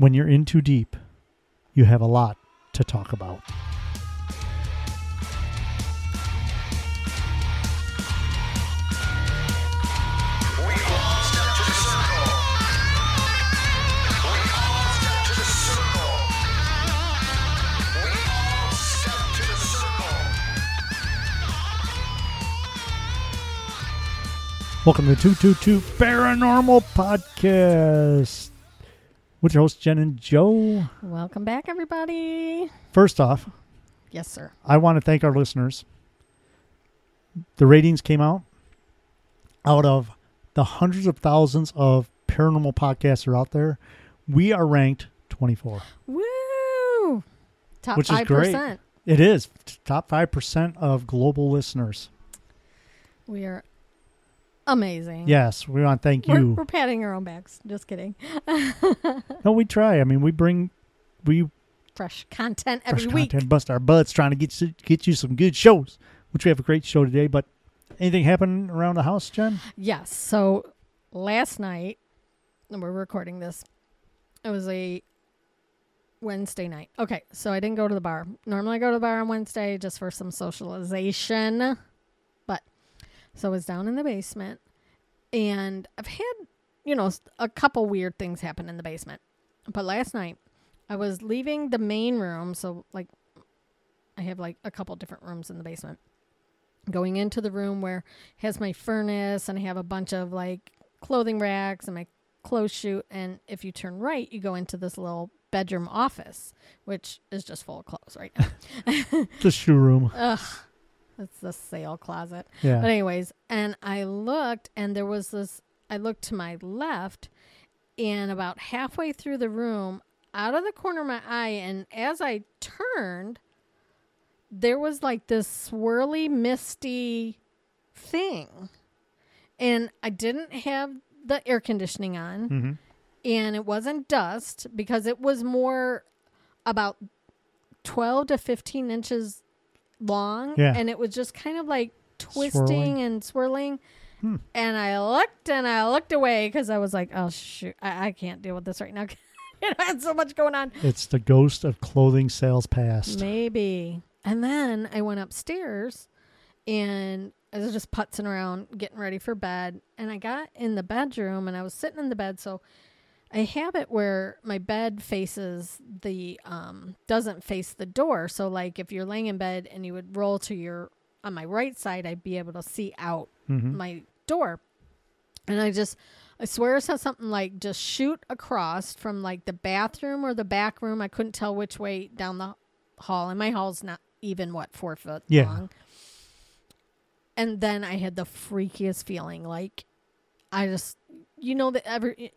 When you're in too deep, you have a lot to talk about. We all step to the circle. We all step to the circle. We all step to the circle. Welcome to 222 Paranormal Podcast with your hosts, Jen and Joe. Welcome back, everybody. First off, Yes, sir. I want to thank our listeners. The ratings came out out of the hundreds of thousands of paranormal podcasts are out there. We are ranked 24. Woo! Top Which is five great. percent. It is top 5% of global listeners. We are amazing. Yes, we want to thank We're, you. we're patting our own backs. Just kidding. No, we try. I mean, we bring we Fresh content every fresh week. content, bust our butts trying to get you, get you some good shows, which we have a great show today. But anything happen around the house, Jen? Yes. So last night, and we're recording this. It was a Wednesday night. Okay, so I didn't go to the bar. Normally, I go to the bar on Wednesday just for some socialization, so I was down in the basement, and I've had you know a couple weird things happen in the basement. But last night, I was leaving the main room, so like I have like a couple different rooms in the basement going into the room where has my furnace and I have a bunch of like clothing racks and my clothes chute. And if you turn right, you go into this little bedroom office, which is just full of clothes right now. The shoe room. Ugh, it's the sale closet. Yeah. But anyways, and I looked and there was this I looked to my left and about halfway through the room, out of the corner of my eye, and as I turned, there was like this swirly, misty thing. And I didn't have the air conditioning on hmm and it wasn't dust because it was more about 12 to 15 inches long Yeah. and it was just kind of like twisting Swirling. and swirling Hmm. and i looked and i looked away because i was like oh shoot I, I can't deal with this right now you know, I had so much going on It's the ghost of clothing sales past. maybe and then i went upstairs and i was just putzing around getting ready for bed and i got in the bedroom and i was sitting in the bed so i have it where my bed faces the um doesn't face the door. So like if you're laying in bed and you would roll to your on my right side i'd be able to see out Mhm. my door. And i just i swear it said something like just shoot across from like the bathroom or the back room. I couldn't tell which way down the hall. And my hall's not even what four foot Yeah. long. And then i had the freakiest feeling. Like i just you know that every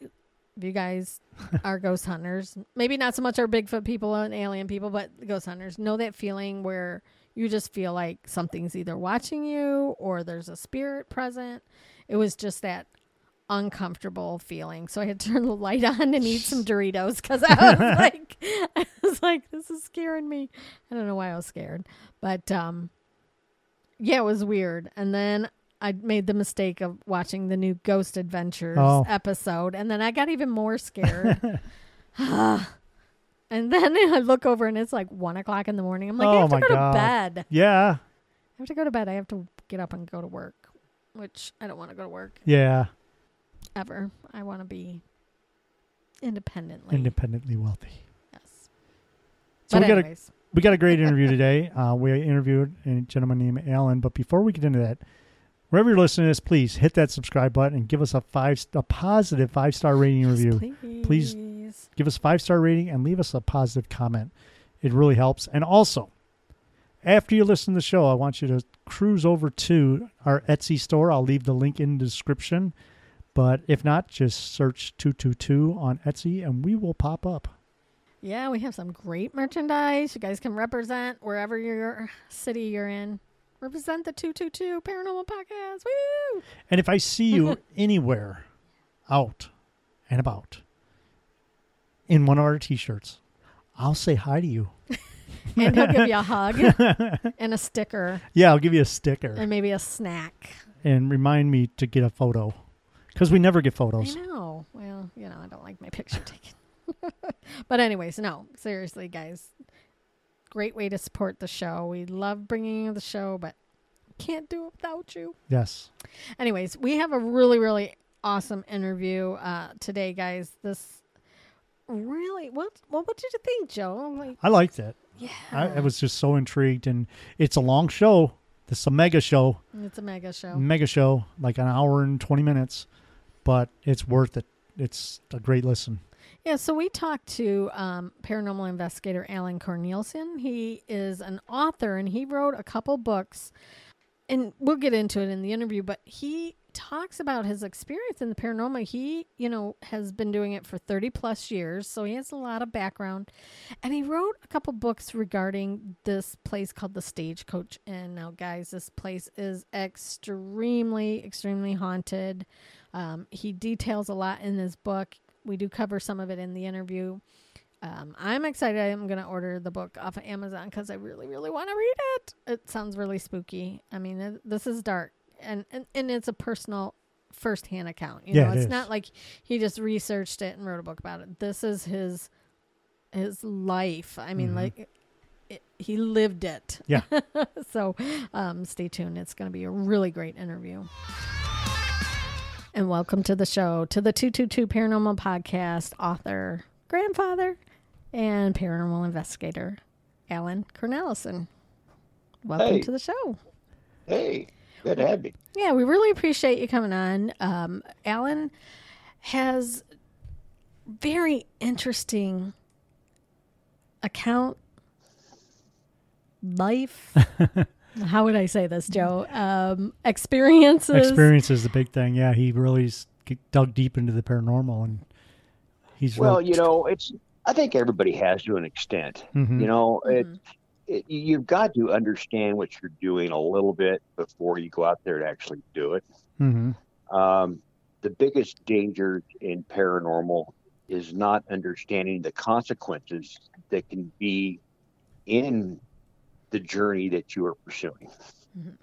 if you guys are ghost hunters. Maybe not so much our bigfoot people and alien people but ghost hunters. Know that feeling where you just feel like something's either watching you or there's a spirit present. It was just that uncomfortable feeling. So i had to turn the light on and eat some doritos because i was like i was like this is scaring me. I don't know why i was scared but um yeah it was weird. And then i made the mistake of watching the new ghost adventures Oh. episode and then i got even more scared and then i look over and it's like one o'clock in the morning i'm like i Oh have to go God. to bed Yeah. I have to go to bed. I have to get up and go to work, which I don't want to go to work Yeah. ever. I want to be independently. Independently wealthy. yes. So but we got a we got a great interview today. Uh, we interviewed a gentleman named Allen. But before we get into that, wherever you're listening to this, please hit that subscribe button and give us a five a positive five star rating yes, review. please. Please. Give us a five star rating and leave us a positive comment. It really helps. And also, after you listen to the show, I want you to cruise over to our Etsy store. I'll leave the link in the description. But if not, just search 222 on Etsy and we will pop up. Yeah, we have some great merchandise. You guys can represent wherever your city you're in. Represent the 222 Paranormal Podcast. Woo! And if I see you anywhere out and about in one of our t shirts, I'll say hi to you. And he'll give you a hug and a sticker Yeah, I'll give you a sticker and maybe a snack. and remind me to get a photo because we never get photos. I know. Well, you know, I don't like my picture taken. but anyways, no, seriously, guys, great way to support the show. We love bringing you the show, but can't do it without you. Yes. Anyways, we have a really, really awesome interview uh, today, guys. This really, what, what, what did you think, Joe? Like, I liked it. yeah, I, I was just so intrigued, and it's a long show. This is a mega show, it's a mega show. mega show, like an hour and twenty minutes, but it's worth it. It's a great listen. Yeah, so we talked to um, paranormal investigator Allen Cornelison. He is an author and he wrote a couple books, and we'll get into it in the interview. But he talks about his experience in the paranormal. He, you know, has been doing it for 30 plus years, so he has a lot of background. And he wrote a couple books regarding this place called the Stagecoach. And now, guys, this place is extremely, extremely haunted. Um, he details a lot in his book. We do cover some of it in the interview. Um, I'm excited. I'm going to order the book off of Amazon because I really, really want to read it. It sounds really spooky. I mean, it, this is dark, and, and and it's a personal, firsthand account. You Yeah, know, it's is. not like he just researched it and wrote a book about it. This is his his life. I mean, Mhm. like it, he lived it. Yeah. so um, stay tuned. It's going to be a really great interview. And welcome to the show, to the 222 Paranormal Podcast author, grandfather, and paranormal investigator, Allen Cornelison. Welcome Hey. to the show. Hey, good to have me. Yeah, we really appreciate you coming on. Um, Allen has very interesting account life. How would I say this, Joe? Um, experiences. Experience is the big thing. Yeah, he really dug deep into the paranormal, and he's Well, really, you know, it's. I think everybody has to an extent. Mhm. You know, it, Mhm. it, you've got to understand what you're doing a little bit before you go out there to actually do it. Mhm. Um, the biggest danger in paranormal is not understanding the consequences that can be in the journey that you are pursuing. Mhm.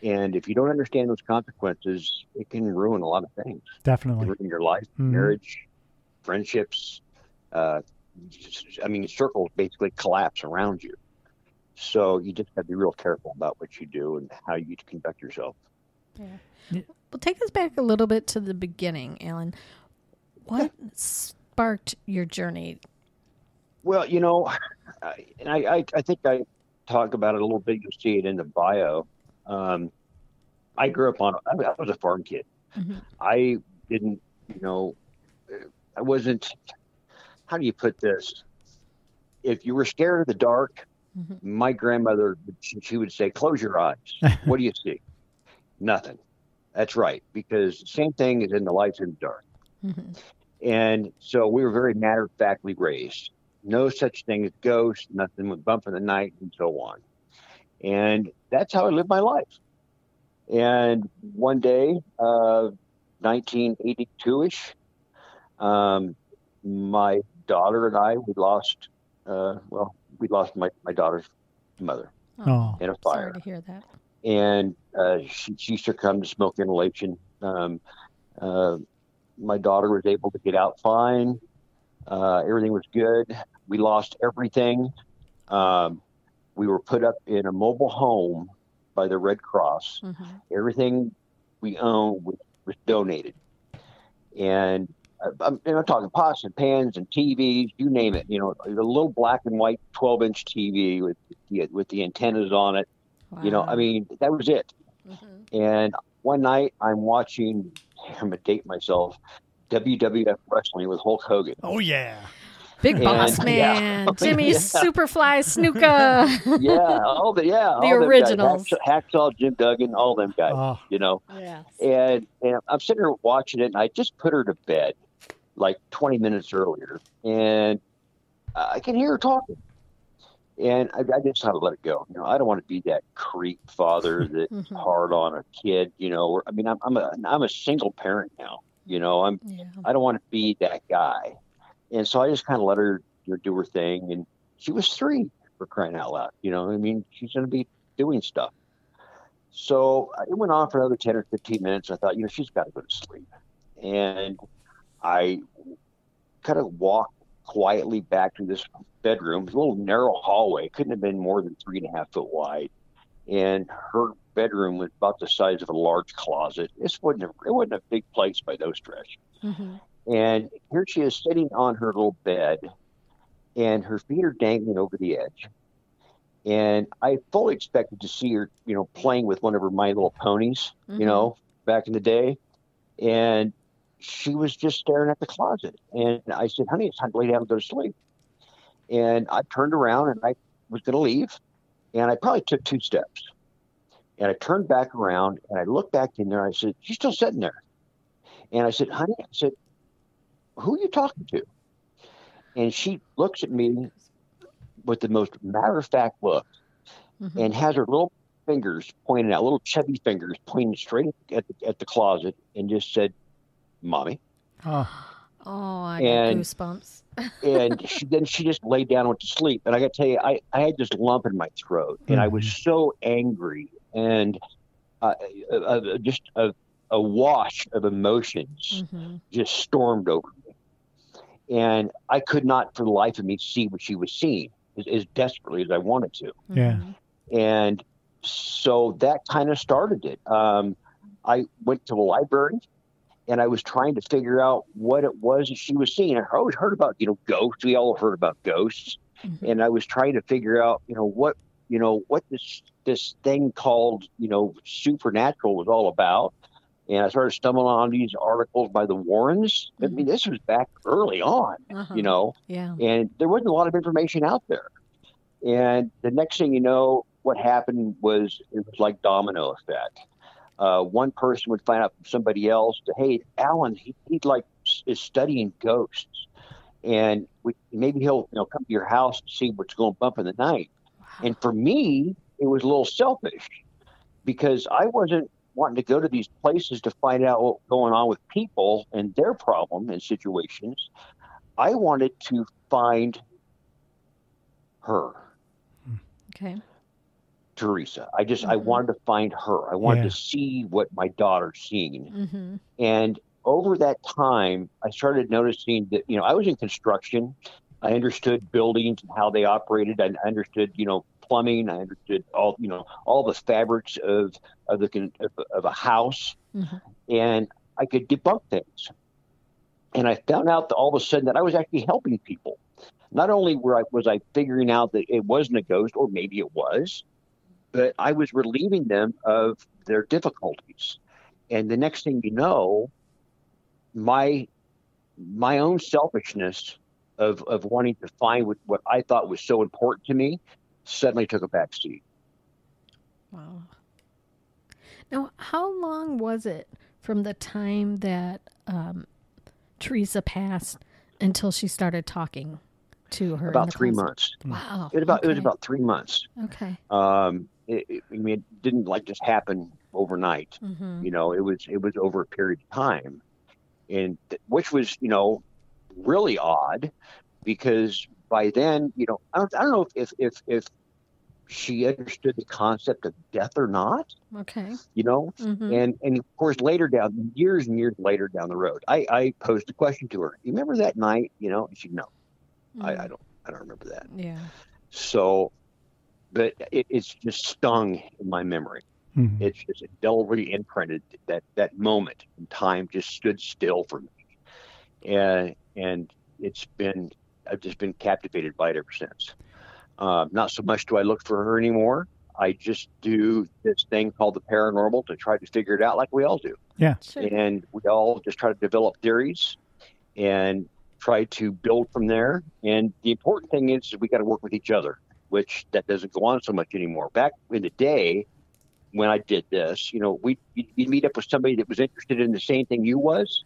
And if you don't understand those consequences, it can ruin a lot of things. It can definitely. ruin your life, Mhm. marriage, friendships. Uh, I mean, circles basically collapse around you. So you just have to be real careful about what you do and how you conduct yourself. Yeah. Well, take us back a little bit to the beginning, Allen. What sparked your journey? Well, you know, I, and I, I, I think I talk about it a little bit. You'll see it in the bio. Um, I grew up on, I was a farm kid. Mhm. I didn't, you know, I wasn't, how do you put this? If you were scared of the dark, Mhm. my grandmother, she she would say, close your eyes. what do you see? Nothing. That's right. Because the same thing is in the lights in the dark. Mhm. And so we were very matter of factly raised. No such thing as ghosts, nothing with bump in the night, and so on. And that's how I lived my life. And one day, uh, 1982 ish, um, my daughter and I, we lost, uh, well, we lost my, my daughter's mother Oh, in a fire. sorry to hear that. and uh, she, she succumbed to smoke inhalation. Um, uh, my daughter was able to get out fine. Uh, everything was good. We lost everything. Um, we were put up in a mobile home by the Red Cross. Mhm. Everything we owned was, was donated. And uh, I'm, and I'm talking pots and pans and TVs, you name it. You know, a little black and white 12 inch TV with the, with the antennas on it. You know, I mean, that was it. Mhm. And one night I'm watching, I'm going to date myself, WWF Wrestling with Hulk Hogan. oh yeah. Big And- Boss yeah. Man, Jimmy Yeah. Superfly Snuka. Yeah, all the, yeah. The them guys. originals. Hacksaw, Hacksaw, Jim Duggan, all them guys, Oh, you know. yes. And, and I'm sitting there watching it, and I just put her to bed like 20 minutes earlier. And I can hear her talking. And I, I just had to let it go. You know, I don't want to be that creep father that Mhm. hard on a kid. You know, or, I mean, I'm I'm a I'm a single parent now. You know, I'm Yeah. I don't want to be that guy. And so I just kind of let her you know, do her thing. And she was three for crying out loud. You know, I mean, she's going to be doing stuff. So uh, it went on for another 10 or 15 minutes. I thought, you know, she's got to go to sleep. And I kind of walked quietly back to this bedroom, a little narrow hallway, It couldn't have been more than three and a half foot wide. And her bedroom was about the size of a large closet. This wasn't a, it wasn't a big place by no stretch. hmm And here she is sitting on her little bed, and her feet are dangling over the edge. And I fully expected to see her, you know, playing with one of her My Little Ponies, Mhm. you know, back in the day. And she was just staring at the closet. And I said, honey, it's time to lay down and go to sleep. And I turned around and I was going to leave. And I probably took two steps. And I turned back around and I looked back in there. And I said, she's still sitting there. And I said, honey, I said, who are you talking to? And she looks at me with the most matter of fact look Mhm. and has her little fingers pointing out, little chubby fingers pointing straight at the, at the closet and just said, Mommy. Oh, Oh, I got And- goosebumps. And she, then she just laid down and went to sleep. And I got to tell you, I, I had this lump in my throat and I was so angry and uh, uh, uh, just a, a wash of emotions hmm just stormed over me. And I could not, for the life of me, see what she was seeing as, as desperately as I wanted to. Yeah. Mm-hmm. And so that kind of started it. Um, I went to the library and I was trying to figure out what it was that she was seeing. I always heard about, you know, ghosts. We all heard about ghosts. Mhm. And I was trying to figure out, you know, what, you know, what this, this thing called, you know, supernatural was all about. And I started stumbling on these articles by the Warrens. I mean, this was back early on, Uh-huh. you know, Yeah. and there wasn't a lot of information out there. And the next thing you know, what happened was it was like domino effect. Uh, one person would find out from somebody else that, hey, Allen, he, he like is studying ghosts, and we, maybe he'll you know come to your house to see what's going bump in the night. And for me, it was a little selfish because I wasn't wanting to go to these places to find out what's going on with people and their problem and situations. I wanted to find her, Okay. Teresa. I just I Mhm. wanted to find her. I wanted Yeah. to see what my daughter's seeing. hmm And over that time, I started noticing that, you know, I was in construction. I understood buildings and how they operated. I understood, you know, plumbing. I understood all, you know, all the fabrics of of the of, a house, Mhm. and I could debunk things. And I found out that all of a sudden that I was actually helping people. Not only were I was I figuring out that it wasn't a ghost, or maybe it was, but I was relieving them of their difficulties. And the next thing you know, my my own selfishness of of wanting to find what, what I thought was so important to me suddenly took a back seat. Wow. Now, how long was it from the time that um, Teresa passed until she started talking to her? About three closet? months. Wow. It was about it was about three months. Okay. Um, it, it- I mean, it didn't like just happen overnight. hmm You know, it was it was over a period of time, and th- which was you know really odd because by then you know I don't, I don't know if if if she understood the concept of death or not. Okay. You know, hmm and and of course later down years and years later down the road, I I posed a question to her. You remember that night? You know, and she no, I, I don't I don't remember that. Yeah. So, but it, it's just stung in my memory. Mhm. It's just indelibly imprinted that that moment in time just stood still for me, and and it's been I've just been captivated by it ever since. Um, not so much do I look for her anymore. I just do this thing called the paranormal to try to figure it out, like we all do, Sure. and we all just try to develop theories and try to build from there. And the important thing is we got to work with each other, which that doesn't go on so much anymore. Back in the day, when I did this, you know, we you'd, you'd meet up with somebody that was interested in the same thing you was,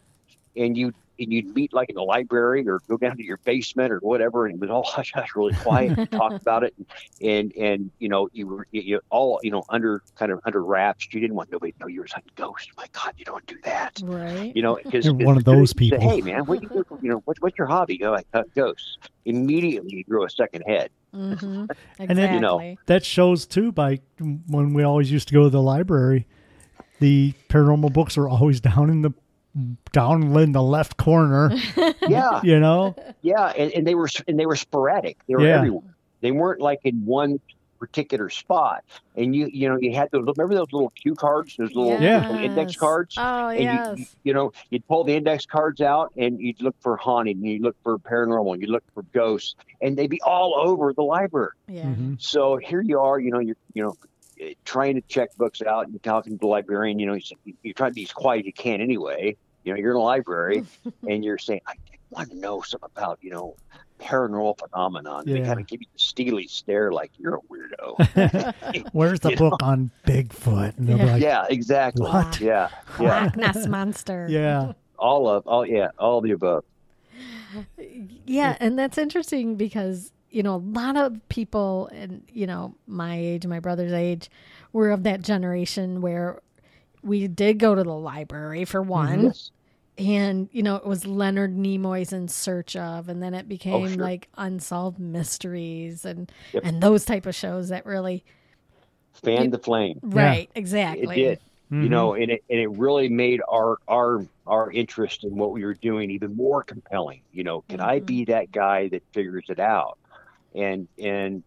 and you and you'd meet like in the library or go down to your basement or whatever, and it was all hush hush, really quiet. and talk about it, and and you know you were you, you all you know under kind of under wraps. You didn't want nobody to know you were hunting ghosts. My God, you don't do that. Right. You know, because You're one of those people. Say, hey man, what do you do? You know, what's what's your hobby? Go like uh, ghosts. Immediately you grow a second head. hmm Exactly. And then, you know, That shows too by when we always used to go to the library. The paranormal books are always down in the down in the left corner. Yeah, You know. yeah, and, and they were and they were sporadic. They were Yeah. everywhere. They weren't like in one particular spot. And you you know you had those remember those little cue cards, those little, Yeah. little index cards. Oh And yes. you, you know, you'd pull the index cards out and you'd look for haunting, and you'd look for paranormal, you'd look for ghosts, and they'd be all over the library. yeah. Mhm. So here you are, you know, you're, you know, trying to check books out and talking to the librarian, you know, you- you're trying to be as quiet as you can anyway. You know, you're in a library and you're saying, I want to know something about, you know, paranormal phenomenon. They kind of give you the steely stare like you're a weirdo. Where's the You know? book on Bigfoot? And Yeah. like, yeah, exactly. What? Yeah. Yeah. Loch Ness monster. yeah. All of, all, yeah, all of the above. Yeah, and that's interesting because you know a lot of people, and you know my age, my brother's age, were of that generation where we did go to the library for one, Yes. and you know it was Leonard Nimoy's In Search of, and then it became sure. like Unsolved Mysteries and Yep. and those type of shows that really fanned You- the flame. right It exactly did. Mhm. you know and it and it really made our our our interest in what we were doing even more compelling you know can i Mhm. be that guy that figures it out and and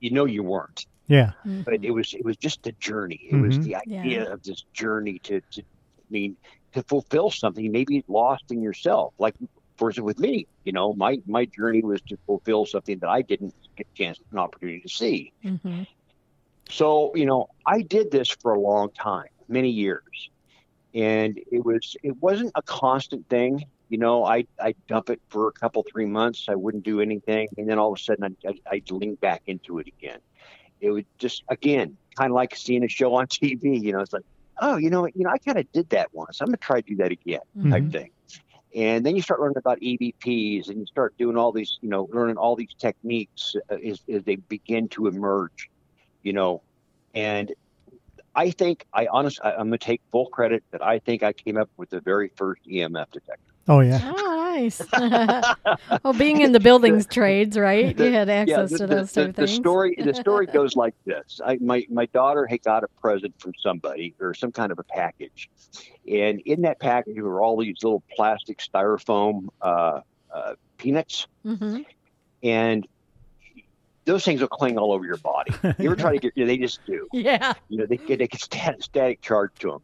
you know you weren't Yeah. but Mhm. it was it was just the journey it was Mhm. the idea Yeah. of this journey to to i mean to fulfill something maybe lost in yourself like for instance with me you know my my journey was to fulfill something that i didn't get a chance an opportunity to see Mhm. so, you know, I did this for a long time, many years. And it was it wasn't a constant thing. You know, I I dump it for a couple three months. I wouldn't do anything, and then all of a sudden I I I'd lean back into it again. It would just again kind of like seeing a show on TV. You know, it's like, oh, you know, you know, I kind of did that once. I'm gonna try to do that again, type Mhm. thing. And then you start learning about EVPs, and you start doing all these, you know, learning all these techniques uh, as, as they begin to emerge you know, and I think I honestly, I'm going to take full credit that I think I came up with the very first EMF detector. Oh yeah. Oh, nice. well, being in the buildings trades, right? You had access the, to those the- type of the things. story, the story goes like this: I, my my daughter had got a present from somebody or some kind of a package, and in that package were all these little plastic styrofoam uh, uh, peanuts, hmm and those things will cling all over your body. You ever try to get? They just do. Yeah. you know, they get they get static, static charge to them.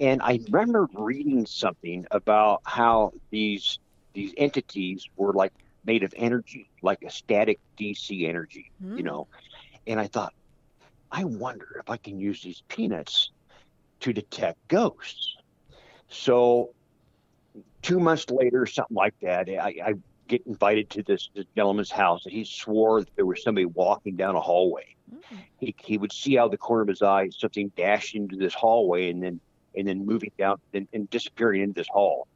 And I remember reading something about how these these entities were like made of energy, like a static DC energy, you Mm. know. And I thought, I wonder if I can use these peanuts to detect ghosts. So two months later, something like that, I, I get invited to this, this gentleman's house, and he swore that there was somebody walking down a hallway Mm. he, he would see out of the corner of his eye something dash into this hallway and then and then moving down and, and disappearing into this hall.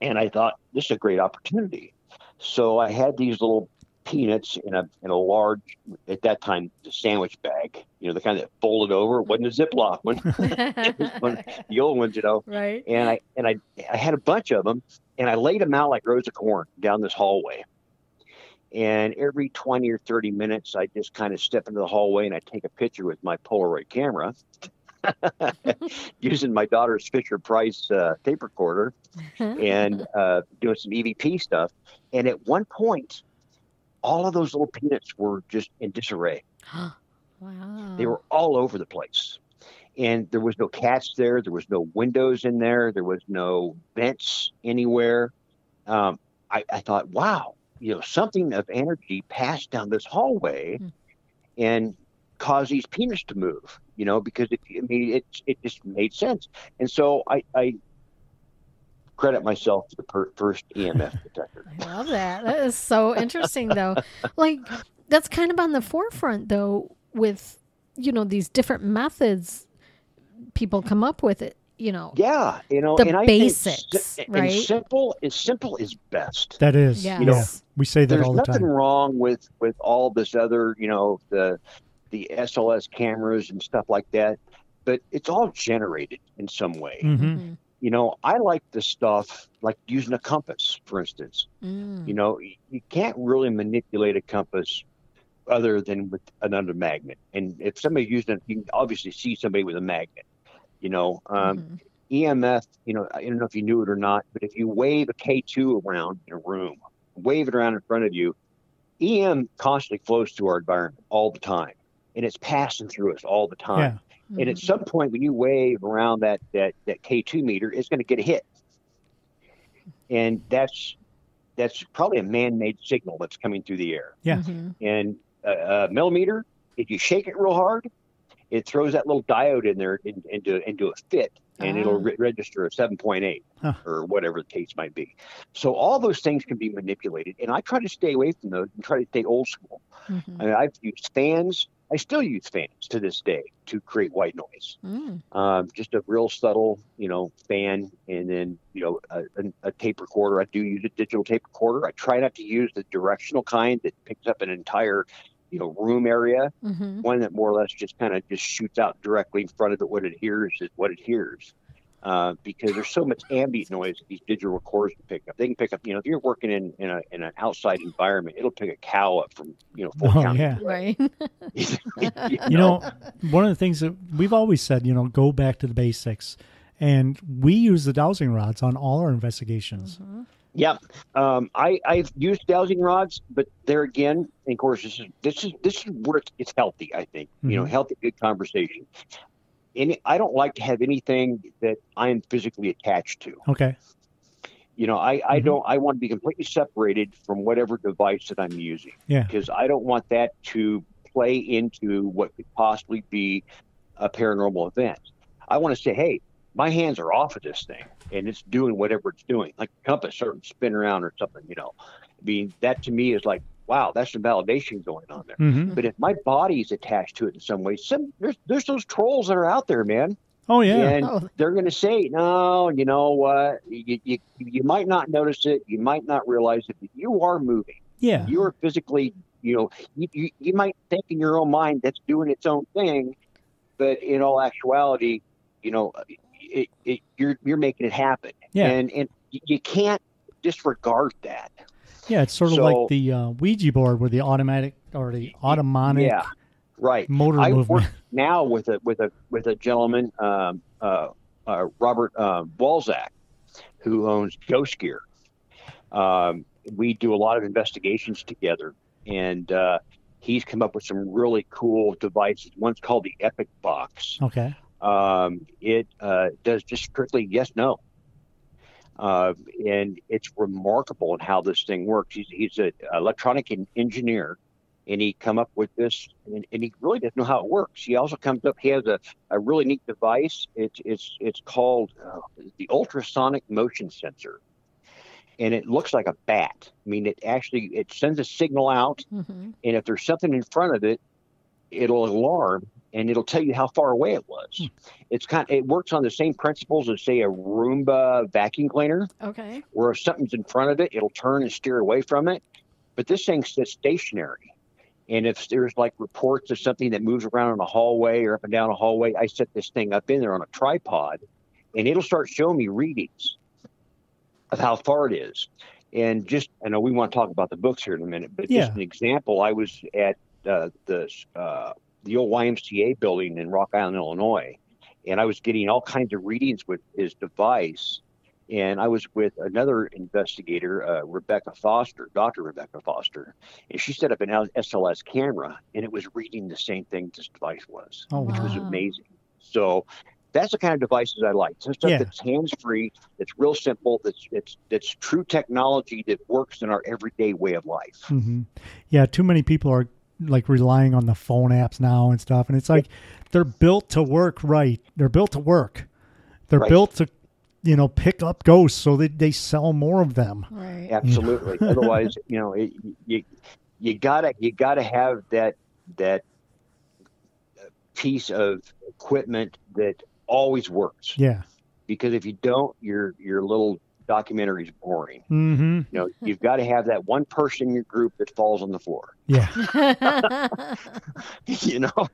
And I thought this is a great opportunity. So I had these little peanuts in a in a large at that time the sandwich bag, you know, the kind that folded over. It wasn't a Ziploc one, one the old ones, you know. right. And I and I I had a bunch of them, and I laid them out like rows of corn down this hallway. And every 20 or 30 minutes, I just kind of step into the hallway and I take a picture with my Polaroid camera using my daughter's Fisher Price uh, tape recorder and uh, doing some EVP stuff. And at one point, all of those little peanuts were just in disarray. wow. They were all over the place. And there was no cats there. There was no windows in there. There was no vents anywhere. Um, I, I thought, wow, you know, something of energy passed down this hallway Hmm. and caused these peanuts to move, you know, because it, I mean, it, it just made sense. And so I, I credit myself for the per, first EMF detector. I love that. That is so interesting, though. Like that's kind of on the forefront, though, with you know these different methods people come up with it. You know. Yeah, you know, The and I basics, think, si- and right? simple is simple is best. That is. Yes. Yeah. We say that there's all the nothing wrong with with all this other you know the the SLS cameras and stuff like that but it's all generated in some way hmm Mhm. you know I like the stuff like using a compass for instance Mm. you know you can't really manipulate a compass other than with another magnet and if somebody using it you can obviously see somebody with a magnet you know um, Mhm. EMF, you know, I don't know if you knew it or not, but if you wave a K2 around in a room, wave it around in front of you, EM constantly flows through our environment all the time, and it's passing through us all the time. Yeah. And at some point, when you wave around that that that K2 meter, it's going to get a hit, and that's that's probably a man-made signal that's coming through the air. Yeah. Mhm. And a, a Mel meter, if you shake it real hard, it throws that little diode in there in, into into a fit, and it'll Ah. re- register a 7.8 Huh. or whatever the case might be. So all those things can be manipulated, and I try to stay away from those and try to stay old school. Mhm. I mean, I've used fans. I still use fans to this day to create white noise. Mm. Um, just a real subtle, you know, fan, and then you know a, a, a tape recorder. I do use a digital tape recorder. I try not to use the directional kind that picks up an entire, you know, room area. Mhm. One that more or less just kind of just shoots out directly in front of it. What it hears is what it hears. Uh, because there's so much ambient noise that these digital recorders can pick up. They can pick up, you know, if you're working in, in, a, in an outside environment, it'll pick a cow up from, you know, four Oh, counties yeah. Right. You know, one of the things that we've always said, you know, go back to the basics. And we use the dowsing rods on all our investigations. Mhm. Yeah, um, I I've used dowsing rods, but there again, and of course, this is this is this is where it's, it's healthy. I think you know, Mhm. healthy, good conversation. And I don't like to have anything that I am physically attached to. Okay. You know, I I Mhm. don't I want to be completely separated from whatever device that I'm using Yeah. because I don't want that to play into what could possibly be a paranormal event. I want to say, hey, my hands are off of this thing and it's doing whatever it's doing, like a compass starting to spin around or something, you know. I mean, that to me is like, wow, that's some validation going on there. hmm But if my body's attached to it in some way, some there's there's those trolls that are out there, man. Oh, yeah. And Oh. they're going to say, no, you know what? You, you, you might not notice it. You might not realize it, but you are moving. Yeah. You are physically, you know, you, you, you might think in your own mind that's doing its own thing, but in all actuality, you know, it, it, you're, you're making it happen. Yeah. And, and you- you can't disregard that. Yeah. It's sort of So- like the uh, Ouija board with the automatic or the automatic Yeah. Right. motor I movement. work now with a with a with a gentleman, um, uh, uh, Robert uh, Walzak, who owns Ghost Gear. Um, we do a lot of investigations together, and uh, he's come up with some really cool devices. One's called the Epic Box. Okay. Um, it uh, does just strictly yes no. Uh, and it's remarkable in how this thing works. He's, he's an electronic engineer, and he come up with this, and, and he really doesn't know how it works. He also comes up. He has a, a really neat device. It's it's it's called uh, the ultrasonic motion sensor, and it looks like a bat. I mean, it actually it sends a signal out, Mhm. and if there's something in front of it, it'll alarm and it'll tell you how far away it was. It's kind it works on the same principles as say a Roomba vacuum cleaner, Okay. where if something's in front of it, it'll turn and steer away from it. But this thing sits stationary. And if there's like reports of something that moves around in a hallway or up and down a hallway, I set this thing up in there on a tripod and it'll start showing me readings of how far it is. And just, I know we want to talk about the books here in a minute, but Yeah. just an example, I was at uh, the, uh, the old YMCA building in Rock Island, Illinois, and I was getting all kinds of readings with his device. And I was with another investigator, uh, Rebecca Foster, Dr. Rebecca Foster, and she set up an SLS camera, and it was reading the same thing this device was, Oh, which was amazing. So that's the kind of devices I like. Some stuff Yeah. that's hands free, that's real simple, that's it's that's true technology that works in our everyday way of life. hmm Yeah, too many people are like relying on the phone apps now and stuff, and it's like they're built to work right. They're built to work. They're Right. built to, you know, pick up ghosts so that they sell more of them. Right. Absolutely. Otherwise, you know, it, you you gotta you gotta have that that piece of equipment that always works. Yeah. Because if you don't, your your little documentary is boring. Mm-hmm. You know, you've got to have that one person in your group that falls on the floor. Yeah. you know,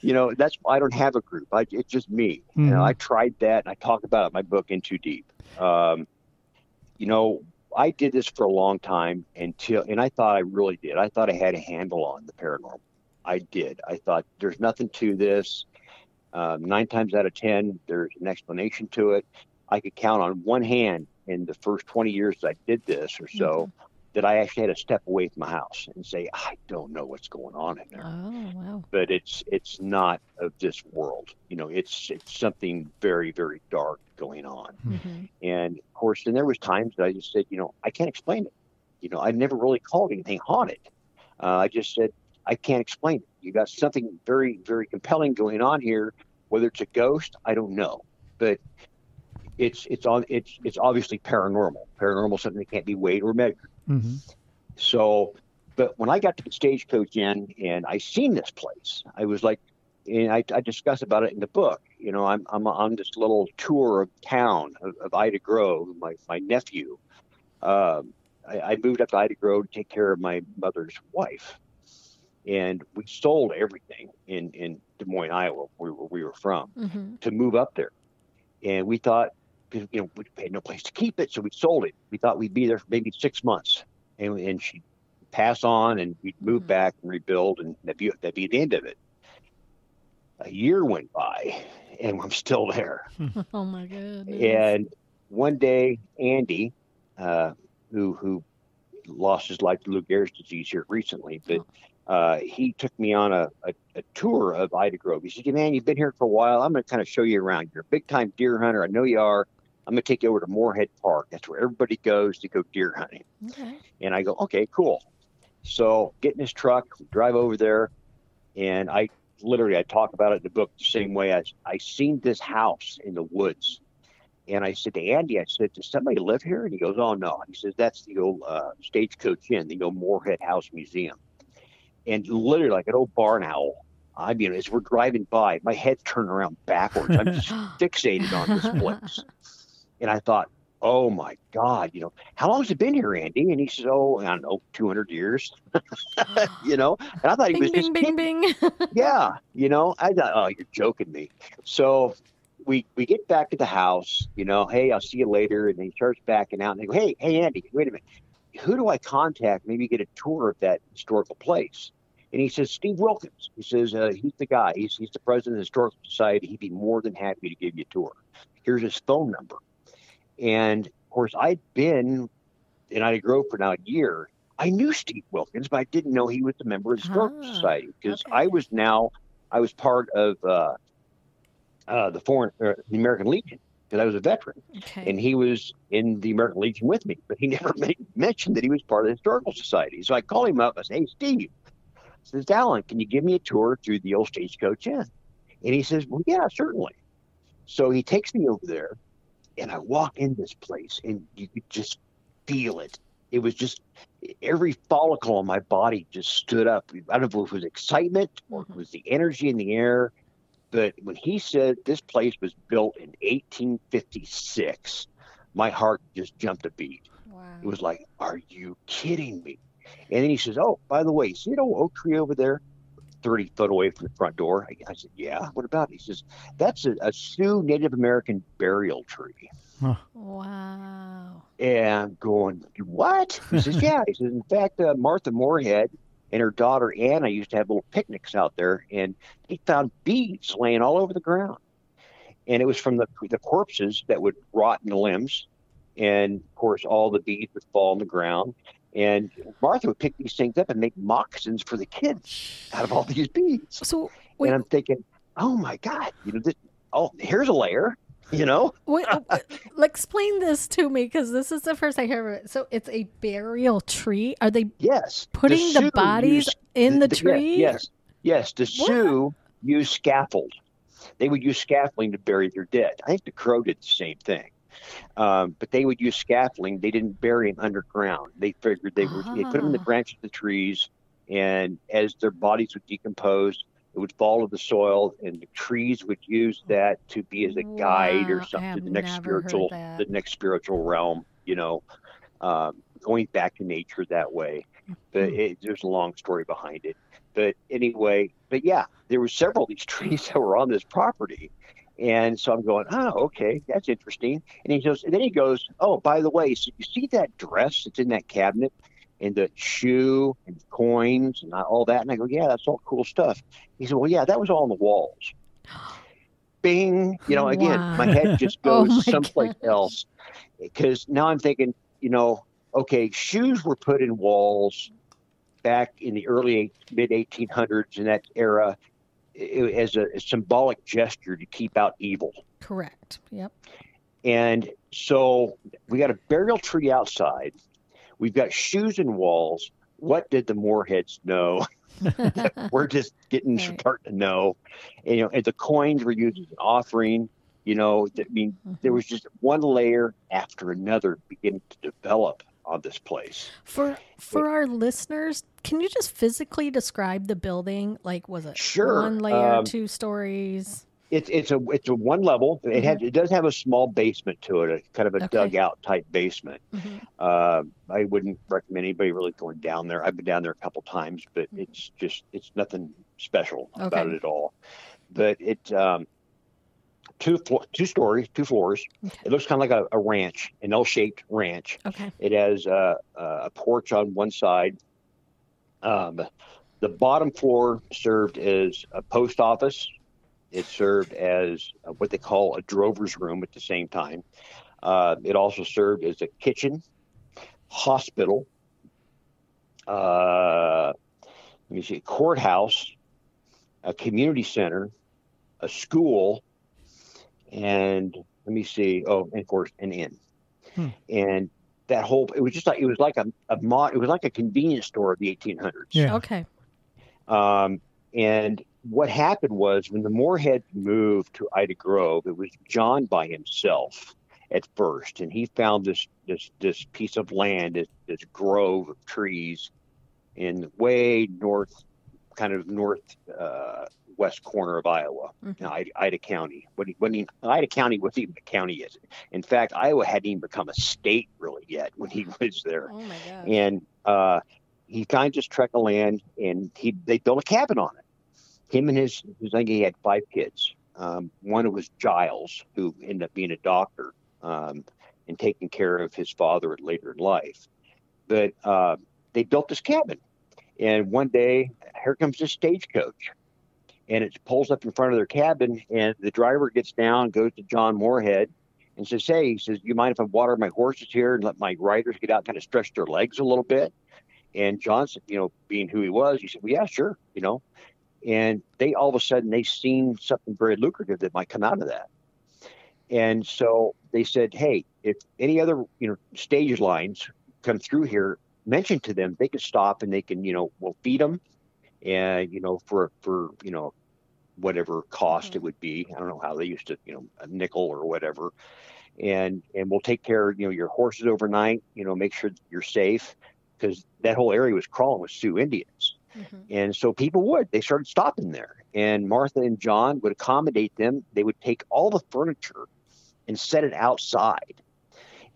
you know that's I don't have a group. I, it's just me. You know. I tried that, and I talk about it in my book in too deep. Um, you know, I did this for a long time until, and I thought I really did. I thought I had a handle on the paranormal. I did. I thought there's nothing to this. Um, nine times out of 10, there's an explanation to it. I could count on one hand in the first 20 years that I did this or so that I actually had to step away from my house and say, I don't know what's going on in there Oh wow. but it's it's not of this world. You know, it's it's something very very dark going on. Mhm. And of course, then there was times that I just said, you know, I can't explain it. You know, I never really called anything haunted. Uh, I just said I can't explain it. You got something very very compelling going on here. Whether it's a ghost, I don't know, but it's it's on it's it's obviously paranormal. Paranormal is something that can't be weighed or measured. hmm So, but when I got to the stagecoach inn and I seen this place, I was like, and I, I discuss about it in the book. You know, I'm I'm on this little tour of town of, of Ida Grove. My my nephew, um, I, I moved up to Ida Grove to take care of my mother's wife, and we sold everything in in Des Moines, Iowa, where, where we were from Mhm. to move up there. And we thought, 'cause, you know, we had no place to keep it, so we sold it. We thought we'd be there for maybe six months, and and she'd pass on, and we'd move Mhm. back and rebuild, and that'd be that'd be the end of it. A year went by, and I'm still there. Oh my goodness. And one day, Andy, uh, who who lost his life to Lou Gehrig's disease here recently, but uh, he took me on a, a, a tour of Ida Grove. He said, "Man, you've been here for a while. I'm going to kind of show you around. You're a big time deer hunter. I know you are. I'm going to take you over to Moorehead Park. That's where everybody goes to go deer hunting." Okay. And I go, okay, cool. So get in his truck, drive over there, and I literally I talk about it in the book the same way as I seen this house in the woods. And I said to Andy, I said, Does somebody live here? And he goes, Oh no. He says, That's the old uh, stagecoach inn, the old Moorehead House Museum. And literally like an old barn owl. I mean, as we're driving by, my head's turned around backwards. I'm just fixated on this place. And I thought, oh my God, you know, how long has it been here, Andy? And he says, oh, I don't know, 200 years, you know? And I thought he was bing just bing bing kidding. bing. Yeah, you know, I thought, oh, you're joking me. So we we get back to the house, you know, hey, I'll see you later. And he starts backing out and they go, hey, hey, Andy, wait a minute. Who do I contact? Maybe get a tour of that historical place. And he says, Steve Wilkins. He says, uh, he's the guy. He's, he's the president of the Historical Society. He'd be more than happy to give you a tour. Here's his phone number. And of course, I'd been in Ida Grove for now a year. I knew Steve Wilkins, but I didn't know he was a member of the Historical Ah, Society because okay. I was now, I was part of uh, uh, the foreign, uh, the American Legion because I was a veteran, Okay. and he was in the American Legion with me, but he never made, mentioned that he was part of the Historical Society. So I called him up. I said, "Hey, Steve," I says, "Allen, can you give me a tour through the old stagecoach inn?" And he says, "Well, yeah, certainly." So he takes me over there, and I walk in this place, and you could just feel it. It was just every follicle on my body just stood up. I don't know if it was excitement or it Mhm. was the energy in the air, but when he said this place was built in 1856, my heart just jumped a beat. wow. It was like, are you kidding me? And then he says, oh, by the way, see that old oak tree over there, 30 foot away from the front door? I, I said, yeah, what about it? He says, that's a, a Sioux Native American burial tree. Wow. And I'm going, what? He says, yeah. He says, in fact, uh, Martha Moorehead and her daughter Anna used to have little picnics out there, and they found beads laying all over the ground. And it was from the, the corpses that would rot in the limbs. And of course, all the beads would fall on the ground. And Martha would pick these things up and make moccasins for the kids out of all these beads. So wait, And I'm thinking, oh my God, you know, this, oh, here's a layer, you know? wait, uh, uh, explain this to me because this is the first I hear of it. So it's a burial tree. Are they Yes. putting the, Sioux bodies used- in the, yeah, tree? Yes, yes. The What? Sioux used scaffold. They would use scaffolding to bury their dead. I think the Crow did the same thing. Um, but they would use scaffolding. They didn't bury them underground. They figured they would they put them in the Ah. branches of the trees, and as their bodies would decompose, it would fall to the soil, and the trees would use that to be as a guide or Wow, something to the next spiritual the next spiritual realm. You know, um, going back to nature that way. But Hmm. it, there's a long story behind it. But anyway, but yeah, there were several of these trees that were on this property. And so I'm going, oh, okay, that's interesting. And he goes, and then he goes, oh, by the way, so you see that dress that's in that cabinet and the shoe and coins and all that? And I go, yeah, that's all cool stuff. He said, well, yeah, that was all on the walls. bing. You know, again, Wow. my head just Oh goes my someplace gosh. else because now I'm thinking, you know, okay, shoes were put in walls back in the early mid 1800s in that era as a, a symbolic gesture to keep out evil. Correct. Yep. And so we got a burial tree outside. We've got shoes and walls. What did the Mooreheads know? We're just getting Right. starting to know. And, you know, and the coins were used as an offering. You know, I mean, there mm-hmm. was just one layer after another beginning to develop on this place. For for our listeners, can you just physically describe the building? Like, was it Sure, one layer, um, two stories? It's it's a it's a one level. It has it does have a small basement to it, a kind of a Mm-hmm. Okay. dugout type basement. Mhm. Uh, I wouldn't recommend anybody really going down there. I've been down there a couple times, but it's just it's nothing special about Mm-hmm. It at all. But it um, two flo- two stories, two floors. Okay. It looks kind of like a, a ranch, an L-shaped ranch. Okay. It has uh, a porch on one side. Um, the bottom floor served as a post office. It served as what they call a drover's room at the same time. Uh, it also served as a kitchen, hospital, uh, let me see, courthouse, a community center, a school, and let me see, oh, and of course, an inn. Hmm. And that whole, it was just like, it was like a, a mod, it was like a convenience store of the 1800s. Yeah. Okay. Um, and what happened was when the Moorehead moved to Ida Grove, it was John by himself at first, and he found this this this piece of land, this, this grove of trees, in way north, kind of north uh, west corner of Iowa, Mhm. in Ida, Ida County. When he, when he, Ida County wasn't even a county yet. In fact, Iowa hadn't even become a state really yet when he was there Oh my gosh. and uh, he kind of just trekked land, and he they built a cabin on it. Him and his, I think he had five kids. Um, one was Giles, who ended up being a doctor um, and taking care of his father later in life. But uh, they built this cabin, and one day here comes this stagecoach, and it pulls up in front of their cabin, and the driver gets down, goes to John Moorehead, and says, "Hey," he says, "You mind if I water my horses here and let my riders get out, and kind of stretch their legs a little bit?" And Johnson, you know, being who he was, he said, "Well, yeah, sure," you know. And they all of a sudden they seen something very lucrative that might come out of that. And so they said, "Hey, if any other you know stage lines come through here, mention to them they can stop and they can you know we'll feed them, and you know for for you know whatever cost it would be. I don't know how they used to you know a nickel or whatever." and and we'll take care of you know your horses overnight. You know, make sure you're safe because that whole area was crawling with Sioux Indians, Mhm. and so people would they started stopping there, and Martha and John would accommodate them. They would take all the furniture and set it outside,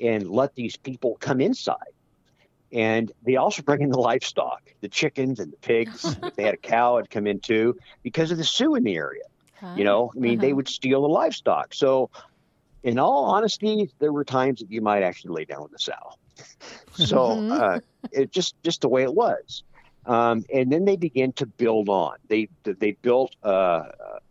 and let these people come inside. And they also bring in the livestock, the chickens and the pigs. if they had a cow, it'd come in too, because of the Sioux in the area. You know, I mean, they Uh-huh. would steal the livestock. So, in all honesty, there were times that you might actually lay down with the sow. So, Mhm. uh, it just just the way it was. Um, and then they began to build on. They they built uh,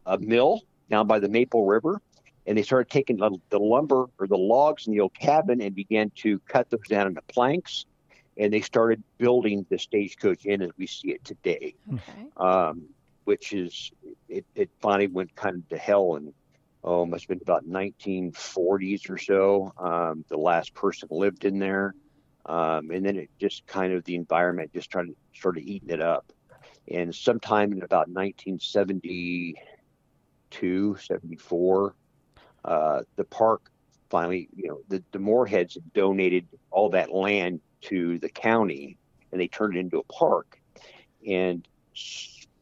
a mill down by the Maple River, and they started taking the, the lumber or the logs in the old cabin and began to cut those down into planks. And they started building the stagecoach inn as we see it today. Okay. um, which is it, it finally went kind of to hell and oh must have been about 1940s or so. Um, the last person lived in there. Um, and then it just kind of the environment just trying to sort of eating it up. And sometime in about 1972 74 uh, the park finally you know the, the Mooreheads donated all that land to the county and they turned it into a park and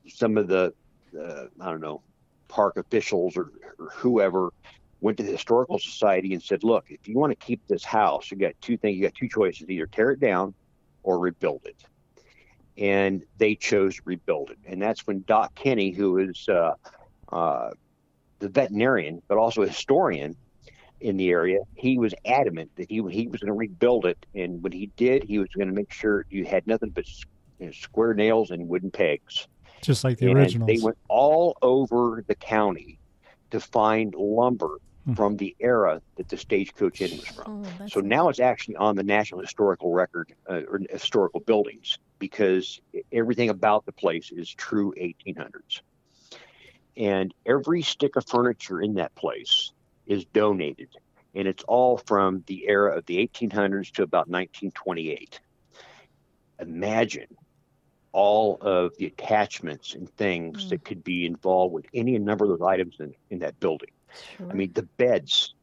some of the uh, I don't know park officials or, or whoever went to the historical society and said, "Look, if you want to keep this house, you got two things. You got two choices: either tear it down or rebuild it." And they chose to rebuild it, and that's when Doc Kenny, who is uh, uh, the veterinarian but also a historian in the area, he was adamant that he he was going to rebuild it, and when he did, he was going to make sure you had nothing but you know, square nails and wooden pegs. Just like the and originals. they went all over the county to find lumber Hmm. from the era that the stagecoach inn was from. Oh, So now it's actually on the National Historical Record uh, or historical buildings because everything about the place is true 1800s. And every stick of furniture in that place is donated. And it's all from the era of the 1800s to about 1928. Imagine all of the attachments and things Mm. that could be involved with any number of those items in, in that building. Sure. I mean, the beds.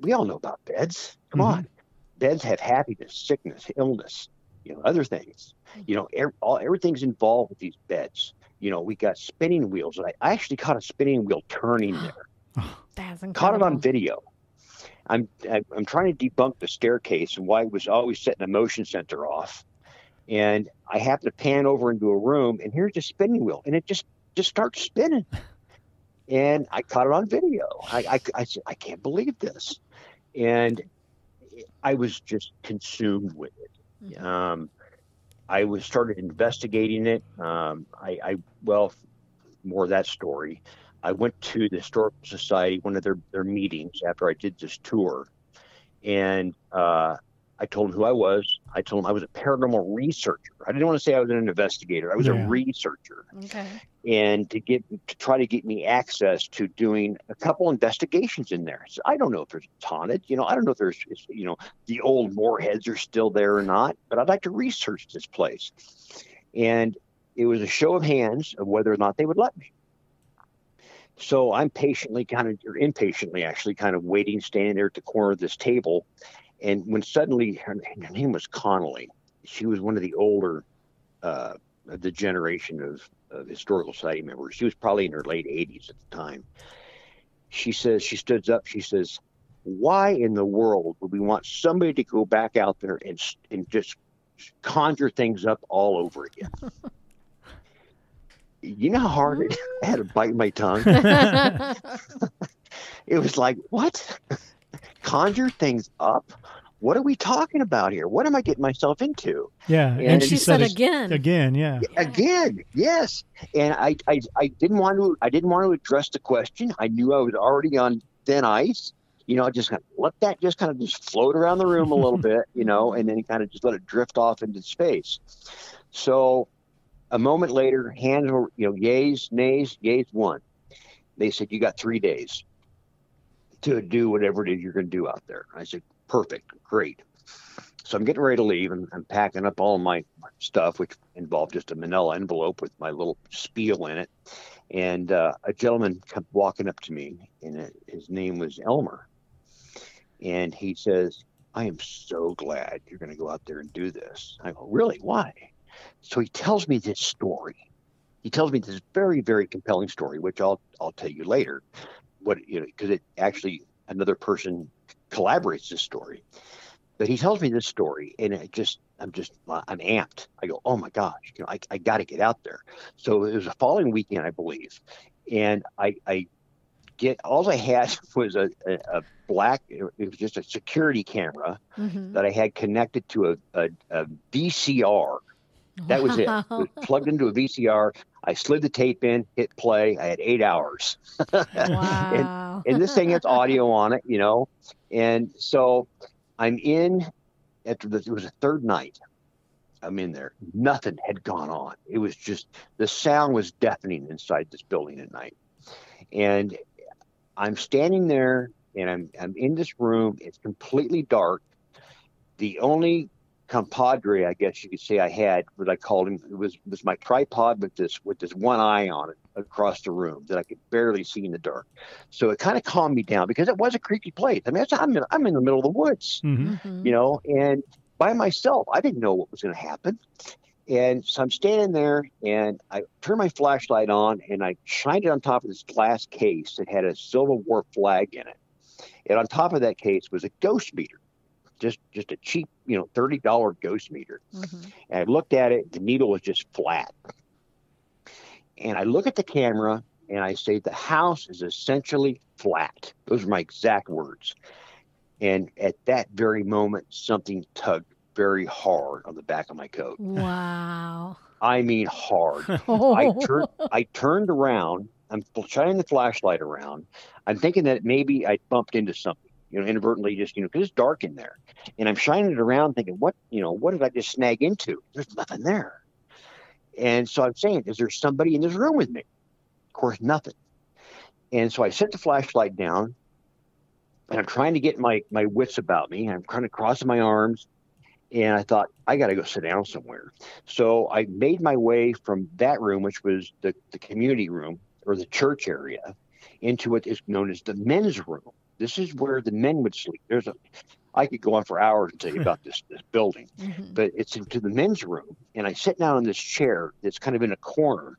We all know about beds. Come Mhm. on, beds have happiness, sickness, illness, you know, other things. You know, er, all everything's involved with these beds. You know, we got spinning wheels. I, I actually caught a spinning wheel turning there. that's Caught it on video. I'm I'm trying to debunk the staircase and why it was always setting the motion sensor off. And I happen to pan over into a room, and here's a spinning wheel, and it just just starts spinning. And I caught it on video. I I, I said I can't believe this, and I was just consumed with it. Mhm. Um, I was started investigating it. Um, I, I well, more of that story. I went to the historical society, one of their their meetings after I did this tour, and uh, I told them who I was. I told them I was a paranormal researcher. I didn't want to say I was an investigator. I was Yeah. a researcher, Okay. and to get to try to get me access to doing a couple investigations in there. So I don't know if there's haunted. You know, I don't know if there's you know the old Mooreheads are still there or not. But I'd like to research this place, and it was a show of hands of whether or not they would let me. So I'm patiently, kind of, or impatiently, actually, kind of waiting, standing there at the corner of this table. And when suddenly her, her name was Connolly, she was one of the older uh, the generation of, of historical society members. She was probably in her late 80s at the time. She says, she stood up, she says, Why in the world would we want somebody to go back out there and, and just conjure things up all over again? you know how hard it, I had to bite my tongue. it was like, what? Conjure things up? What are we talking about here? What am I getting myself into? Yeah, And and she she said it again. Again, yeah. Again, yes. And I, I, I didn't want to. I didn't want to address the question. I knew I was already on thin ice. You know, I just kind of let that just kind of just float around the room a little bit. You know, and then kind of just let it drift off into space. So, a moment later, hands were you know, yays, nays, yays won. They said you got three days to do whatever it is you're going to do out there. I said, perfect, great. So I'm getting ready to leave and I'm packing up all my stuff, which involved just a manila envelope with my little spiel in it. And uh, a gentleman kept walking up to me, and his name was Elmer. And he says, I am so glad you're going to go out there and do this. I go, Really? Why? So he tells me this story. He tells me this very, very compelling story, which I'll I'll tell you later. What you know, because it actually another person collaborates this story. But he tells me this story, and it just I'm just I'm amped. I go, oh my gosh, you know, I I got to get out there. So it was a following weekend, I believe, and I I get all I had was a, a, a black. It was just a security camera Mhm. that I had connected to a, a, a VCR. That was it. It was plugged into a VCR. I slid the tape in, hit play. I had eight hours. Wow. and this thing has audio on it, you know. And so I'm in after the, it was a third night. I'm in there. Nothing had gone on. It was just the sound was deafening inside this building at night. And I'm standing there and I'm I'm in this room. It's completely dark. The only compadre, I guess you could say I had, what I called him, it was was my tripod with this with this one eye on it across the room that I could barely see in the dark. So it kind of calmed me down because it was a creaky place. I mean, it's, I'm in, I'm in the middle of the woods, hmm Mhm. you know, and by myself, I didn't know what was going to happen. And so I'm standing there and I turn my flashlight on and I shined it on top of this glass case that had a Civil War flag in it. And on top of that case was a ghost meter, just just a cheap, you know, thirty dollar ghost meter. Mhm. And I looked at it, the needle was just flat. And I look at the camera and I say, the house is essentially flat. Those are my exact words. And at that very moment, something tugged very hard on the back of my coat. Wow. I mean, hard. I, Oh. tur- I turned around I'm shining the flashlight around. I'm thinking that maybe I bumped into something, you know, inadvertently, just you know, because it's dark in there, and I'm shining it around, thinking, what, you know, what did I just snag into? There's nothing there, and so I'm saying, is there somebody in this room with me? Of course, nothing. And so I set the flashlight down, and I'm trying to get my my wits about me. I'm kind of crossing my arms, and I thought I got to go sit down somewhere. So I made my way from that room, which was the the community room or the church area, into what is known as the men's room. This is where the men would sleep. There's a I could go on for hours and tell you about this this building, Mhm. but it's into the men's room, and I sit down in this chair that's kind of in a corner,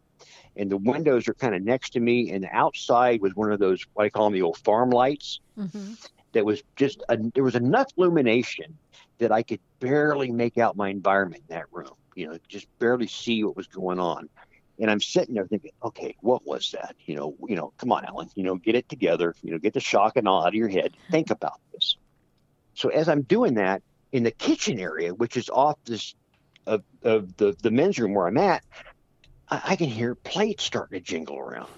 and the windows are kind of next to me, and outside was one of those what I call them the old farm lights Mhm. that was just a, there was enough illumination that I could barely make out my environment in that room. You know, just barely see what was going on. And I'm sitting there thinking, okay, what was that? You know, you know, come on, Alan, you know, get it together. You know, get the shock and awe out of your head. Think about this. So as I'm doing that in the kitchen area, which is off this of, of the the men's room where I'm at, I, I can hear plates starting to jingle around.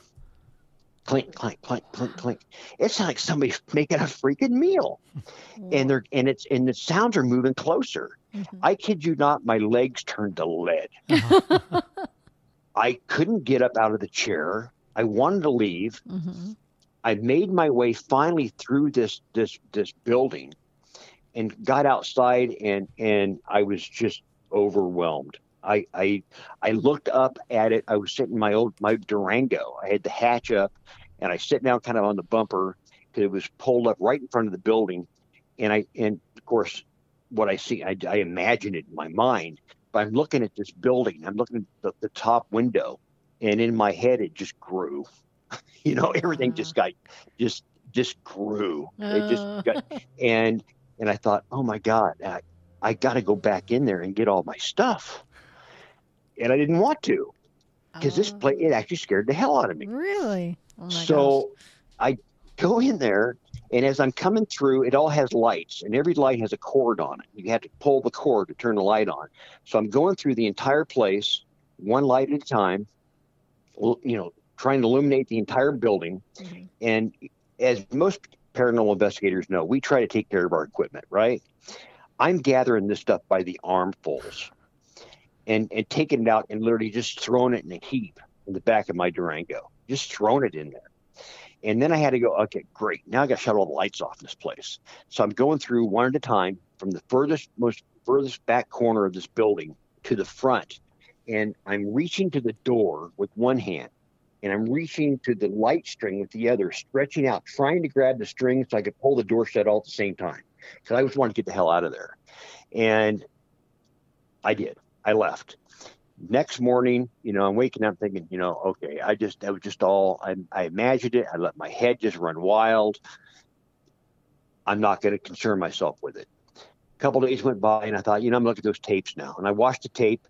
Clink, clink, clink, clink, clink. It's like somebody's making a freaking meal and they're and it's and the sounds are moving closer. Mhm. I kid you not, my legs turned to lead. I couldn't get up out of the chair. I wanted to leave. Mhm. I made my way finally through this this this building and got outside and and I was just overwhelmed. I I I looked up at it. I was sitting in my old my Durango. I had the hatch up and I sit down kind of on the bumper because it was pulled up right in front of the building. And I and of course what I see I, I imagine it in my mind. I'm looking at this building. I'm looking at the, the top window and in my head it just grew. you know, everything Wow. just got just just grew. It Uh. just got and and I thought, oh my God, I, I got to go back in there and get all my stuff. And I didn't want to because this Oh, place it actually scared the hell out of me. Really? Oh my so I go in there, and as I'm coming through, it all has lights, and every light has a cord on it. You have to pull the cord to turn the light on. So I'm going through the entire place, one light at a time, you know, trying to illuminate the entire building. Mhm. And as most paranormal investigators know, we try to take care of our equipment, right? I'm gathering this stuff by the armfuls and, and taking it out and literally just throwing it in a heap in the back of my Durango, just throwing it in there. And then I had to go, okay, great. Now I got to shut all the lights off in this place. So I'm going through one at a time from the furthest, most furthest back corner of this building to the front. And I'm reaching to the door with one hand and I'm reaching to the light string with the other, stretching out, trying to grab the string so I could pull the door shut all at the same time. Because I just wanted to get the hell out of there. And I did. I left. Next morning, you know, I'm waking up thinking, you know, okay, I just, that was just all, I, I imagined it. I let my head just run wild. I'm not going to concern myself with it. A couple days went by and I thought, you know, I'm looking at those tapes now. And I watched the tape.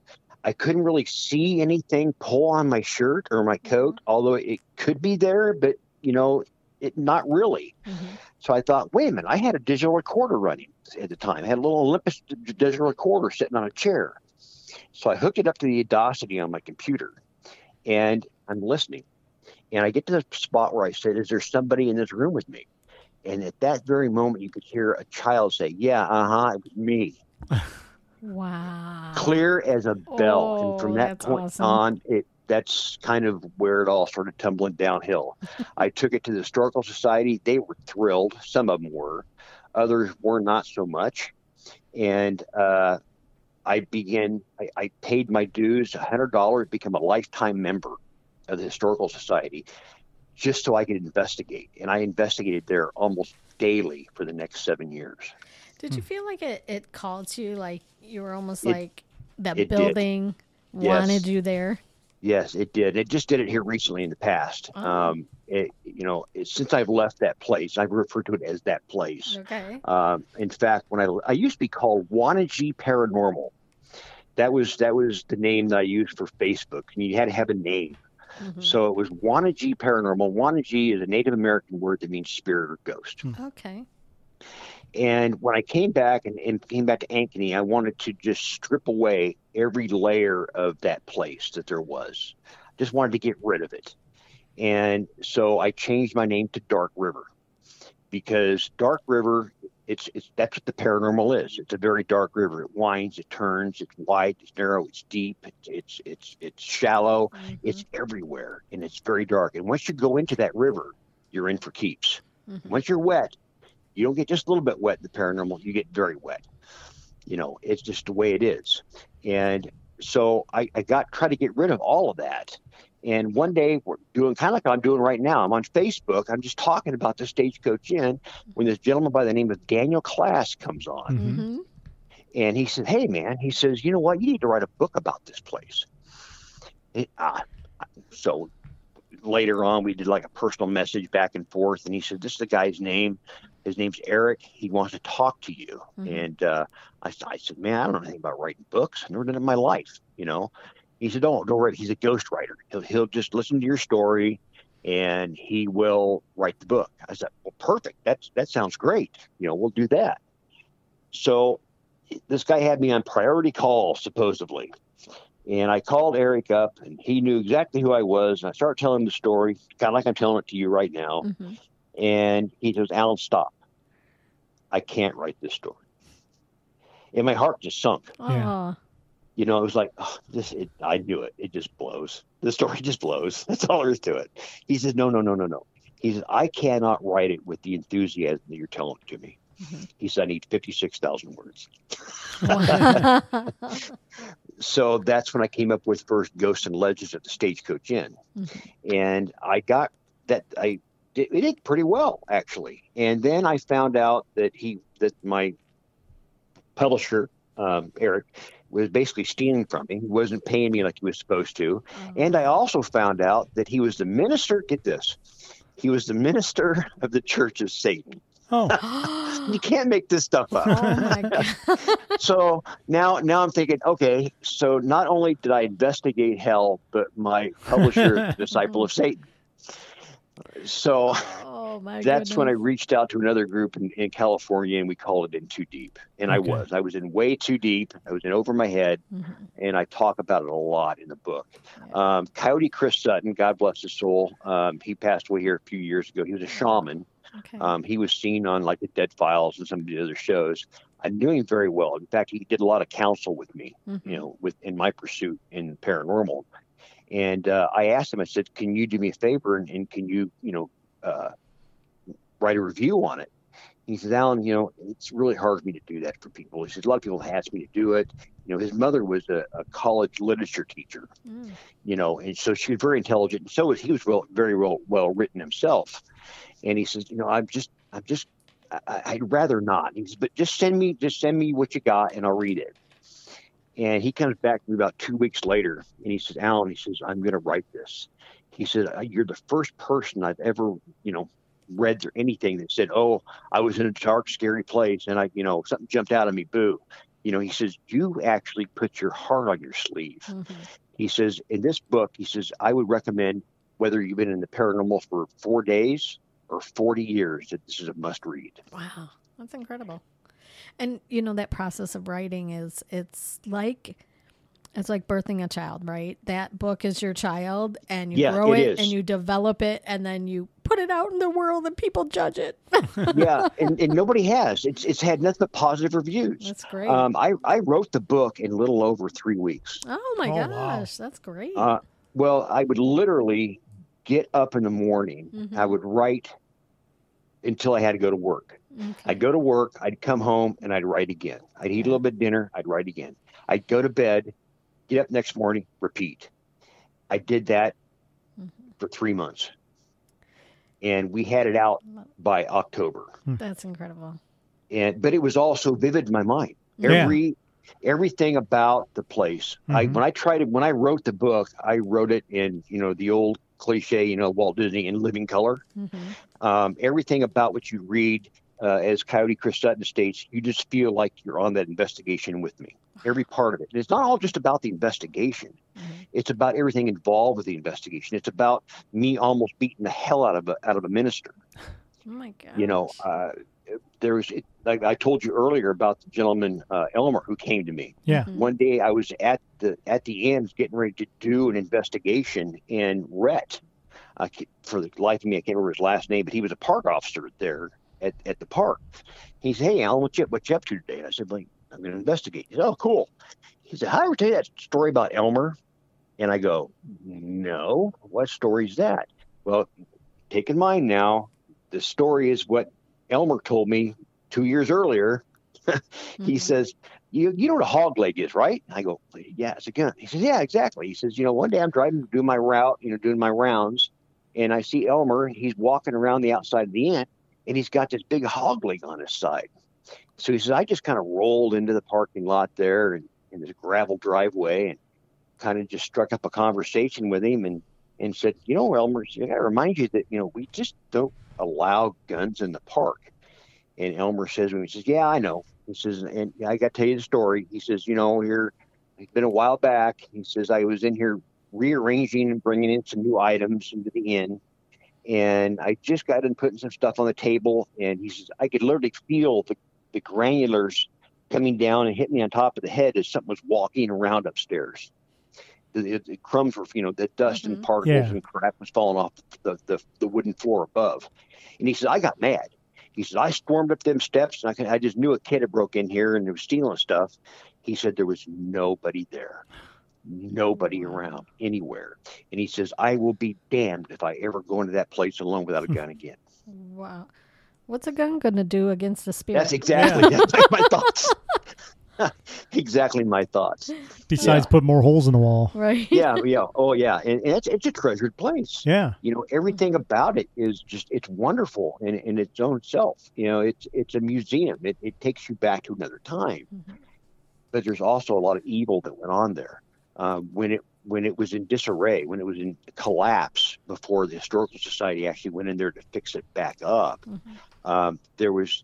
I couldn't really see anything pull on my shirt or my coat, although it could be there, but, you know, it not really. Mhm. So I thought, wait a minute, I had a digital recorder running at the time. I had a little Olympus digital recorder sitting on a chair. So I hooked it up to the Audacity on my computer and I'm listening. And I get to the spot where I said, Is there somebody in this room with me? And at that very moment, you could hear a child say, Yeah, uh huh, it was me. Wow. Clear as a bell. and Oh, from that point awesome. on, it that's kind of where it all started tumbling downhill. I took it to the Historical Society. They were thrilled. Some of them were, others were not so much. And uh, I began, I, I paid my dues, $100, become a lifetime member of the Historical Society just so I could investigate. And I investigated there almost daily for the next seven years. Did you hmm. feel like it, it called to you like you were almost It- like that it did. building Yes. wanted you there? Yes, it did. It just did it here recently in the past. Oh. Um, it, you know, it, since I've left that place, I've referred to it as that place. Okay. Um, in fact, when I I used to be called Wanagi Paranormal. That was that was the name that I used for Facebook. And you had to have a name, Mhm. so it was Wanagi Paranormal. Wanagi is a Native American word that means spirit or ghost. Okay. And when I came back and, and came back to Ankeny, I wanted to just strip away every layer of that place that there was. Just wanted to get rid of it. And so I changed my name to Dark River because Dark River, it's, it's that's what the paranormal is. It's a very dark river. It winds, it turns, it's wide, it's narrow, it's deep, it's it's it's, it's shallow, Mhm. it's everywhere, and it's very dark. And once you go into that river, you're in for keeps. Mhm. Once you're wet, you don't get just a little bit wet in the paranormal. You get very wet. You know, it's just the way it is. And so I, I got try to get rid of all of that. And one day we're doing kind of like I'm doing right now. I'm on Facebook. I'm just talking about the Stagecoach Inn when this gentleman by the name of Daniel Class comes on. Mhm. Mhm. And he said, Hey, man, he says, You know what? You need to write a book about this place. It, uh, so later on, we did like a personal message back and forth. And he said, This is the guy's name. His name's Eric. He wants to talk to you. Mhm. And uh, I, I said, Man, I don't know anything about writing books. I've never done it in my life, you know. He said, Don't, don't write. He's a ghostwriter. He'll, he'll just listen to your story and he will write the book. I said, Well, perfect. That's, that sounds great. You know, we'll do that. So this guy had me on priority call supposedly and i called eric up and he knew exactly who i was and i started telling him the story kind of like i'm telling it to you right now. Mhm. and he goes alan stop. I can't write this story. And my heart just sunk. Oh, you know it was like oh, this it, i knew it. It just blows. The story just blows. That's all there is to it. He says no no no no no. He says i cannot write it with the enthusiasm that you're telling it to me Mhm. he said i need 56000 words wow. so that's when I came up with first Ghosts and Legends at the Stagecoach Inn, Mhm. and I got that I did, it did pretty well actually. And then I found out that he that my publisher um, Eric was basically stealing from me. He wasn't paying me like he was supposed to. And I also found out that he was the minister. Get this, he was the minister of the Church of Satan. Oh, You can't make this stuff up. oh my god. so now now I'm thinking, okay, so not only did I investigate hell, but my publisher disciple of Satan. So Oh my that's when I reached out to another group in, in California and we called it Inn Too Deep. And I was. I was in way too deep. I was in over my head Mhm. and I talk about it a lot in the book. Um, Coyote Chris Sutton, God bless his soul, um, he passed away here a few years ago. He was a shaman. Okay. Um, he was seen on like the Dead Files and some of the other shows. I knew him very well. In fact, he did a lot of counsel with me, Mhm. you know, with in my pursuit in paranormal. And uh, I asked him, I said, "Can you do me a favor and, and can you, you know, uh, write a review on it?" He says, "Alan, you know, it's really hard for me to do that for people." He says, "A lot of people ask me to do it. You know, his mother was a, a college literature teacher, Mm. you know, and so she was very intelligent. And so was he was well, very well well written himself. And he says, you know, I'm just, I'm just, I, I'd rather not. He says, but just send me, just send me what you got, and I'll read it. And he comes back to me about two weeks later, and he says, Alan, he says, I'm going to write this. He said, "Uh, you're the first person I've ever, you know, read or anything that said, oh, I was in a dark, scary place, and I, you know, something jumped out at me, boo. You know, he says, you actually put your heart on your sleeve Mhm. he says in this book he says i would recommend whether you've been in the paranormal for four days or 40 years that this is a must read Wow, that's incredible. And you know that process of writing is it's like it's like birthing a child, right? That book is your child, and you Yeah, grow it it, is. and you develop it, and then you put it out in the world, and people judge it. yeah and, and nobody has it's it's had nothing but positive reviews That's great. um, I, I wrote the book in a little over three weeks oh my Oh, wow. gosh, that's great. uh, well i would literally get up in the morning Mhm. i would write until i had to go to work Okay. I'd go to work, I'd come home, and I'd write again. I'd eat a little bit of dinner, I'd write again. I'd go to bed, get up next morning, repeat. I did that Mhm. for three months. And we had it out by October. That's incredible. And but it was all so vivid in my mind. Yeah. Every everything about the place. I Mhm. when I tried to when I wrote the book, I wrote it in, you know, the old cliche, you know, Walt Disney in living color hmm um, everything about what you read, uh, as Coyote Chris Sutton states, you just feel like you're on that investigation with me. Every part of it. And it's not all just about the investigation. Mhm. It's about everything involved with the investigation. It's about me almost beating the hell out of a, out of a minister. Oh my God. You know, uh, there was it, like I told you earlier about the gentleman uh, Elmer who came to me. Yeah. Mhm. One day I was at the at the end getting ready to do an investigation in Rhett. I ca- for the life of me, I can't remember his last name, but he was a park officer there at, at the park. He said, "Hey, Alan, what you what you up to today?" I said, "Like, I'm going to investigate." He said, "Oh, cool." He said, "How did I ever tell you that story about Elmer?" And I go, "No, what story's that?" Well, take in mind now, the story is what Elmer told me two years earlier. he Mhm. says, you, you know what a hog leg is, right? I go, yeah, it's a gun. He says, yeah, exactly. He says, you know, one day I'm driving, doing my route, you know, doing my rounds, and I see Elmer. He's walking around the outside of the inn, and he's got this big hog leg on his side. So he says, I just kind of rolled into the parking lot there and in this gravel driveway and kind of just struck up a conversation with him and, and said, you know, Elmer, I got to remind you that, you know, we just don't allow guns in the park. And Elmer says to he says, yeah, I know. He says, and I got to tell you the story. He says, you know, here, it's been a while back. He says, I was in here rearranging and bringing in some new items into the inn. And I just got in putting some stuff on the table. And he says, I could literally feel the, the granulars coming down and hitting me on top of the head as something was walking around upstairs. The, the crumbs were, you know, the dust and Mhm. particles Yeah. and crap was falling off the, the, the wooden floor above. And he says, I got mad. He said, I stormed up them steps and I, could, I just knew a kid had broke in here and they was stealing stuff. He said there was nobody there, nobody around anywhere. And he says, I will be damned if I ever go into that place alone without a gun again. Wow. What's a gun going to do against a spirit? That's exactly that's like my thoughts. exactly my thoughts. Besides, Yeah. put more holes in the wall. right. Yeah, yeah, oh yeah, and, and it's it's a treasured place. Yeah. you know everything about it is just it's wonderful in, in its own self you know it's it's a museum it, it takes you back to another time Mhm. but there's also a lot of evil that went on there um, when it when it was in disarray when it was in collapse before the historical society actually went in there to fix it back up Mhm. um, there was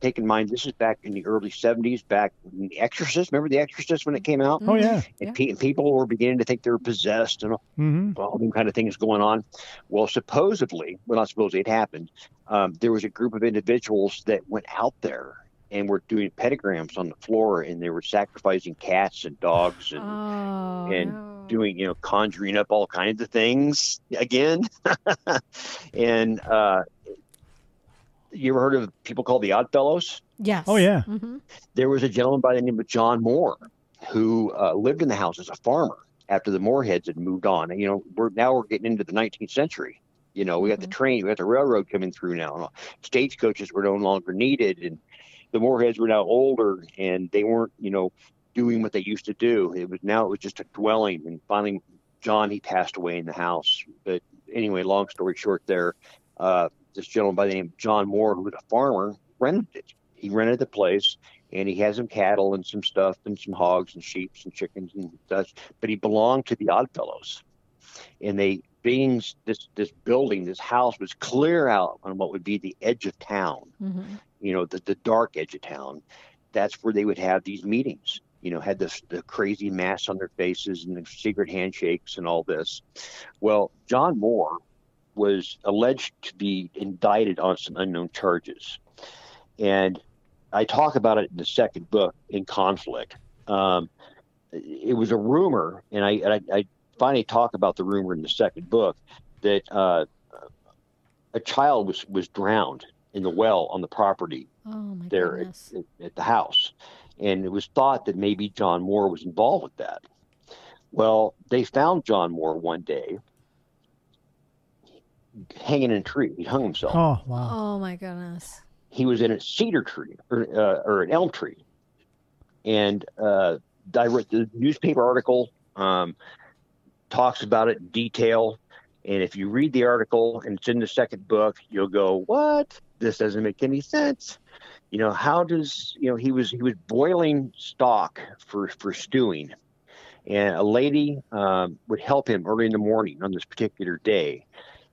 take in mind this is back in the early 70s back when the exorcist remember the exorcist when it came out Oh, yeah. and Yeah. pe- people were beginning to think they were possessed and hmm all them kind of things going on. Well, supposedly, well, not supposedly, it happened. Um, there was a group of individuals that went out there and were doing pentagrams on the floor, and they were sacrificing cats and dogs and Oh, and no. Doing, you know, conjuring up all kinds of things again. and uh, you ever heard of people called the Oddfellows? Yes. Oh, yeah. hmm there was a gentleman by the name of John Moore who uh, lived in the house as a farmer after the Mooreheads had moved on. And, you know, we're now we're getting into the 19th century. You know, we got the Mhm. train, we got the railroad coming through now. And stagecoaches were no longer needed, and the Mooreheads were now older, and they weren't, you know, doing what they used to do. It was now it was just a dwelling, and finally, John he passed away in the house. But anyway, long story short, there, uh, this gentleman by the name of John Moore, who was a farmer, rented it. He rented the place, and he had some cattle and some stuff and some hogs and sheep and chickens and such. But he belonged to the Oddfellows, and they being this this building, this house was clear out on what would be the edge of town. hmm You know, the the dark edge of town. That's where they would have these meetings. You know, had this the crazy masks on their faces and the secret handshakes and all this. Well, John Moore was alleged to be indicted on some unknown charges, and I talk about it in the second book in conflict. Um, it was a rumor, and I, I, I finally talk about the rumor in the second book that uh, a child was was drowned in the well on the property Oh my there at, at, at the house, and it was thought that maybe John Moore was involved with that. Well, they found John Moore one day hanging in a tree. He hung himself Oh, wow. Oh my goodness. he was in a cedar tree or, uh, or an elm tree. And uh, I read the newspaper article um, talks about it in detail. And if you read the article and it's in the second book, you'll go, "What? This doesn't make any sense." You know, how does you know he was he was boiling stock for for stewing, and a lady um, would help him early in the morning on this particular day,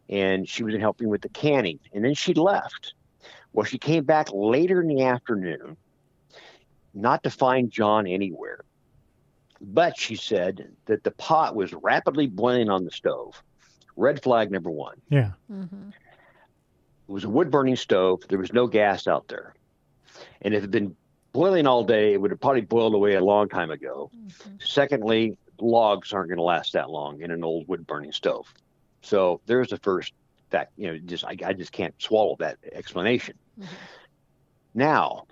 and she was helping with the canning, and then she left. Well, she came back later in the afternoon, not to find John anywhere. But she said that the pot was rapidly boiling on the stove. Red flag number one. Yeah. mm-hmm. It was a wood burning stove. There was no gas out there. And if it had been boiling all day, it would have probably boiled away a long time ago. hmm Secondly, logs aren't going to last that long in an old wood burning stove. So there's the first fact. You know, just I, I just can't swallow that explanation. Mhm. Now,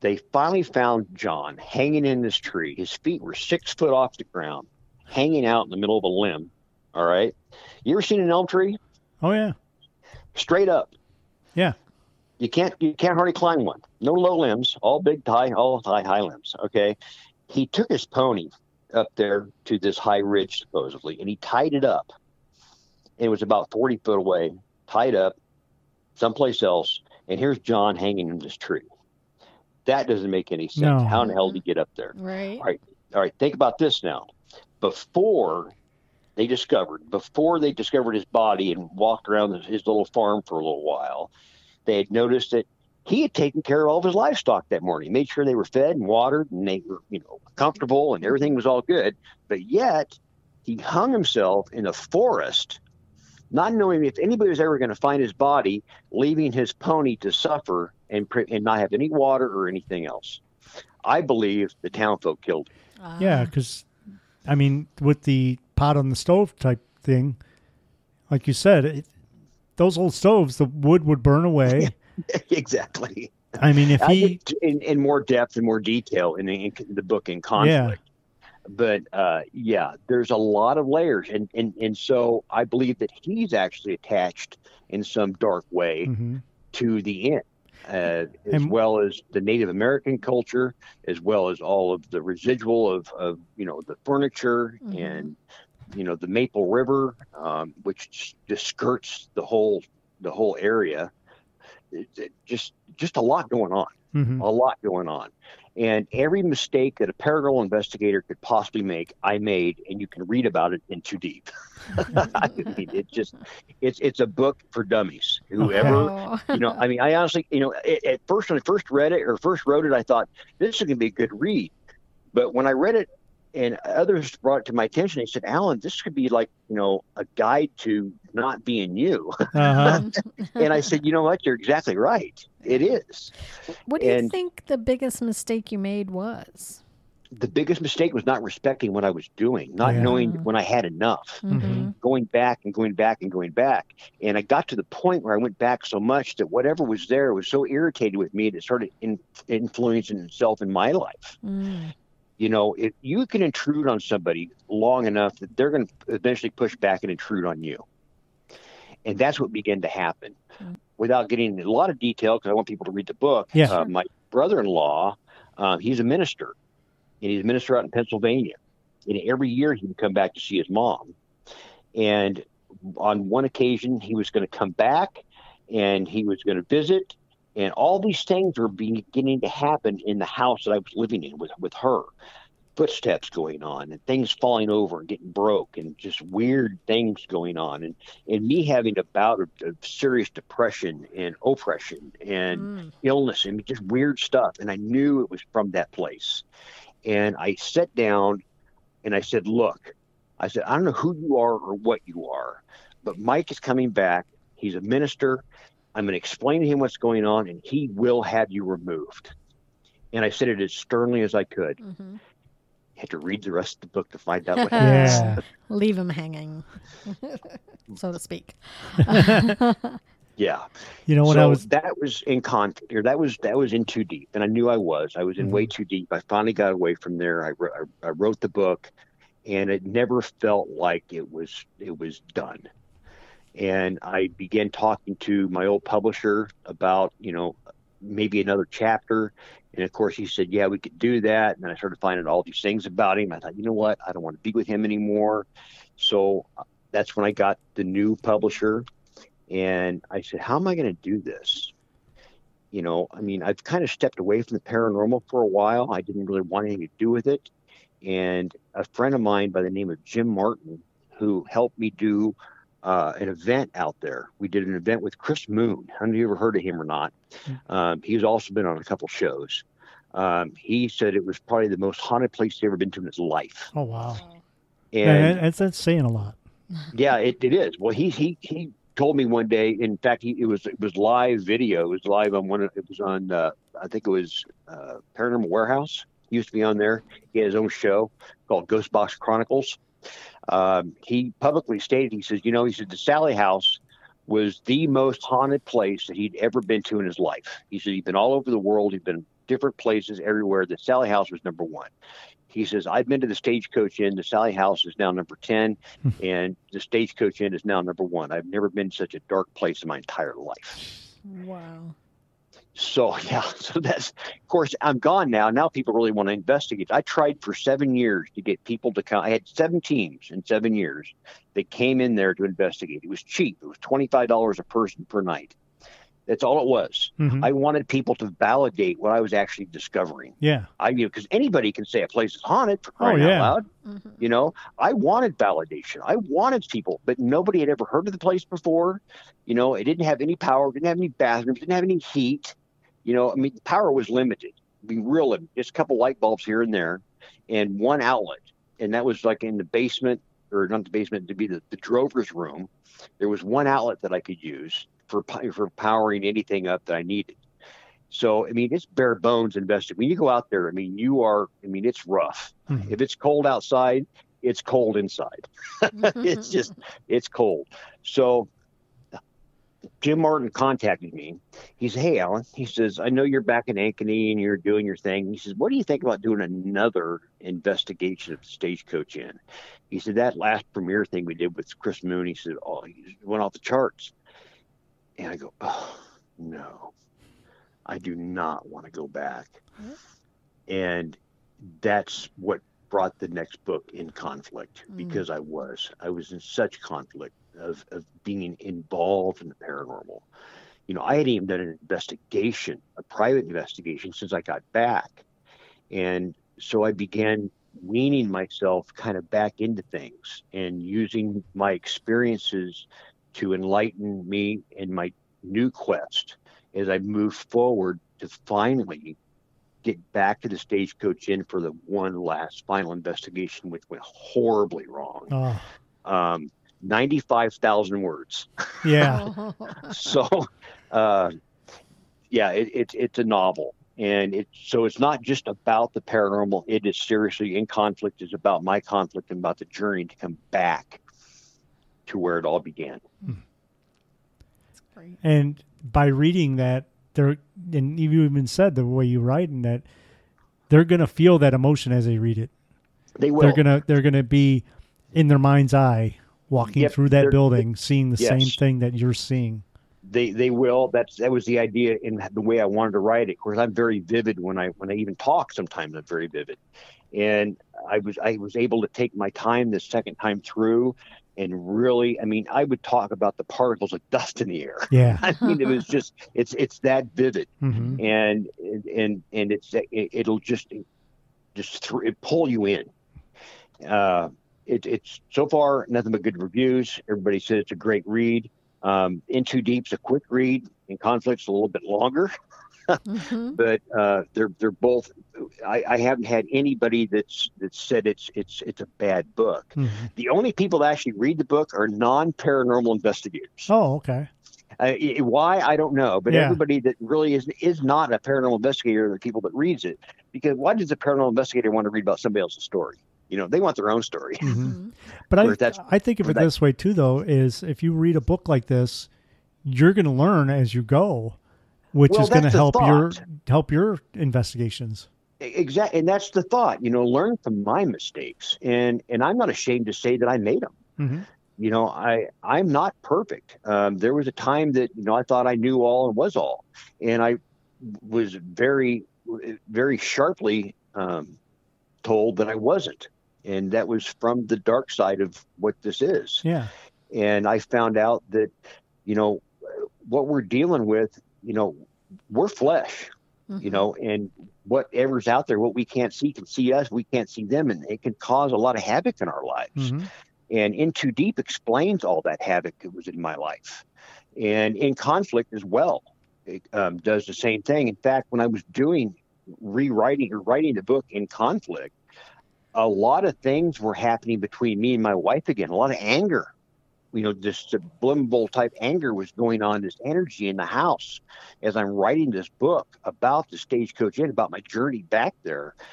they finally found John hanging in this tree. His feet were six foot off the ground, hanging out in the middle of a limb. All right. You ever seen an elm tree? Oh yeah. Straight up. Yeah. You can't you can't hardly climb one. No low limbs, all big high, all high high limbs. Okay. He took his pony up there to this high ridge supposedly, and he tied it up. It was about forty foot away, tied up, someplace else. And here's John hanging in this tree. That doesn't make any sense. No. How in the hell did he get up there? Right. All right. All right, think about this now. Before they discovered, before they discovered his body and walked around his, his little farm for a little while, they had noticed that he had taken care of all of his livestock that morning, made sure they were fed and watered and they were, you know, comfortable and everything was all good. But yet he hung himself in a forest, not knowing if anybody was ever going to find his body, leaving his pony to suffer and pre- and not have any water or anything else. I believe the townfolk killed him. Yeah, Ah. because I mean, with the pot on the stove type thing, like you said, it, those old stoves, the wood would burn away. exactly. I mean, if I he, in, in more depth and more detail in the, in the book in conflict. Yeah. But uh, yeah, there's a lot of layers, and, and and so I believe that he's actually attached in some dark way Mhm. to the end, uh, as And- well as the Native American culture, as well as all of the residual of, of you know the furniture Mhm. and you know the Maple River, um, which just skirts the whole the whole area. It, it just just a lot going on Mhm. a lot going on. And every mistake that a paranormal investigator could possibly make, I made, and you can read about it in Too Deep. I mean, it just, it's it's a book for dummies. Whoever, Oh. you know, I mean, I honestly, you know, at, at first when I first read it or first wrote it, I thought this is going to be a good read. But when I read it, and others brought it to my attention, they said, "Alan, this could be like, you know, a guide to not being you." uh-huh. and I said, "You know what? You're exactly right. It is." what do you think the biggest mistake you made was? the biggest mistake was not respecting what I was doing, not Yeah. knowing Mm. when I had enough, Mhm. going back and going back and going back. And I got to the point where I went back so much that whatever was there was so irritated with me that it started in, influencing itself in my life. Mm. You know, if you can intrude on somebody long enough that they're going to eventually push back and intrude on you. And that's what began to happen. Mm. Without getting a lot of detail, because I want people to read the book, Yeah. uh, my brother in law, uh, he's a minister, and he's a minister out in Pennsylvania. And every year he would come back to see his mom. And on one occasion, he was going to come back and he was going to visit. And all these things were beginning to happen in the house that I was living in with, with her. Footsteps going on and things falling over and getting broke and just weird things going on. And, and me having a bout of, of serious depression and oppression and Mm. illness and just weird stuff. And I knew it was from that place. And I sat down and I said, Look, I said, I don't know who you are or what you are, but Mike is coming back. He's a minister. I'm going to explain to him what's going on and he will have you removed. And I said it as sternly as I could. Mm-hmm. had to read the rest of the book to find out what yeah. Leave him hanging, so to speak. Yeah. You know, what so I was, that was in con or that was that was in too deep, and I knew I was. I was in Mm-hmm. way too deep. I finally got away from there. I, I, I wrote the book, and it never felt like it was it was done. And I began talking to my old publisher about you know maybe another chapter, and of course he said yeah we could do that. And then I started finding all these things about him. I thought you know what I don't want to be with him anymore. So uh, that's when I got the new publisher and I said, How am I going to do this? You know, I mean, I've kind of stepped away from the paranormal for a while. I didn't really want anything to do with it. And a friend of mine by the name of Jim Martin, who helped me do uh, an event out there, we did an event with Chris Moon. I don't know if you ever heard of him or not. Um, he's also been on a couple shows. Um, he said it was probably the most haunted place he's ever been to in his life. oh wow, And yeah, that's, that's saying a lot. yeah, it, it is. Well, he he he told me one day. In fact, he it was it was live video. It was live on one. of- It was on. Uh, I think it was uh, Paranormal Warehouse. He used to be on there. He had his own show called Ghost Box Chronicles. Um, he publicly stated, he says, you know, he said the Sallie House was the most haunted place that he'd ever been to in his life. He said he'd been all over the world, he'd been different places everywhere. The Sallie House was number one. He says, I've been to the Stagecoach Inn. The Sallie House is now number 10, and the Stagecoach Inn is now number one. I've never been to such a dark place in my entire life. Wow. So yeah, so that's of course I'm gone now. Now people really want to investigate. I tried for seven years to get people to come. I had seven teams in seven years that came in there to investigate. It was cheap. It was twenty five dollars a person per night. That's all it was. Mhm. I wanted people to validate what I was actually discovering. yeah. I you know because anybody can say a place is haunted for crying Oh, yeah. out loud. hmm You know, I wanted validation. I wanted people, but nobody had ever heard of the place before. You know, it didn't have any power, didn't have any bathrooms, didn't have any heat. You know, I mean, the power was limited. I mean, real. Just a couple light bulbs here and there, and one outlet, and that was like in the basement, or not the basement, to be the, the drover's room. There was one outlet that I could use for for powering anything up that I needed. So, I mean, it's bare bones invested. When you go out there, I mean, you are, I mean, it's rough. Mhm. If it's cold outside, it's cold inside. it's just, it's cold. So Jim Martin contacted me. He said, Hey, Allen, he says, I know you're back in Ankeny and you're doing your thing. He says, What do you think about doing another investigation of the Stagecoach Inn? He said, That last premiere thing we did with Chris Moon, he said, Oh, he went off the charts. And I go, Oh, no, I do not want to go back. Yep. And that's what brought the next book in conflict Mm. because I was I was in such conflict of, of being involved in the paranormal. You know, I hadn't even done an investigation, a private investigation since I got back. And so I began weaning myself kind of back into things and using my experiences to enlighten me in my new quest as I move forward to finally get back to the stagecoach inn for the one last final investigation, which went horribly wrong. Oh, Um, 95,000 words. yeah. So, uh, yeah, it, it, it's a novel. And it, so it's not just about the paranormal. It is seriously in conflict. It's about my conflict and about the journey to come back to where it all began. That's. And by reading that, they're and you even said the way you write and that they're gonna feel that emotion as they read it. They will. They're gonna they're gonna be in their mind's eye walking Yep, through that building, seeing the same thing that you're seeing. they they will. That's that was the idea in the way i wanted to write it. Of course i'm very vivid when i when i even talk sometimes i'm very vivid. And i was i was able to take my time the second time through and really i mean i would talk about the particles of dust in the air. Yeah. i mean it was just it's it's that vivid. Hmm and and and it's it, it'll just just th- it pull you in. Uh it, it's so far nothing but good reviews everybody says it's a great read um in too deep's a quick read and conflict's a little bit longer Mhm. but uh they're they're both I, I haven't had anybody that's that said it's it's it's a bad book hmm the only people that actually read the book are non-paranormal investigators Oh, okay. uh, i- why I don't know, but Yeah. everybody that really is is not a paranormal investigator are the people that reads it. Because why does a paranormal investigator want to read about somebody else's story? You know, they want their own story. hmm Mhm. But I that's- I think of it that- this way too, though, is if you read a book like this, you're going to learn as you go, which Well, is going to that's the help your help your investigations. Exactly, and that's the thought. You know, learn from my mistakes, and and I'm not ashamed to say that I made them. hmm You know, I I'm not perfect. Um, there was a time that you know I thought I knew all and was all, and I was very very sharply um, told that I wasn't, and that was from the dark side of what this is. Yeah. and I found out that, you know, what we're dealing with, you know, we're flesh, you Mhm. know, and whatever's out there, what we can't see can see us, we can't see them, and it can cause a lot of havoc in our lives. hmm And In Too Deep explains all that havoc that was in my life, and in conflict as well, it um, does the same thing. In fact, when I was doing rewriting or writing the book in conflict, a lot of things were happening between me and my wife again. A lot of anger, you know, this subliminal type anger was going on. This energy in the house as I'm writing this book about the stagecoach inn, about my journey back there. I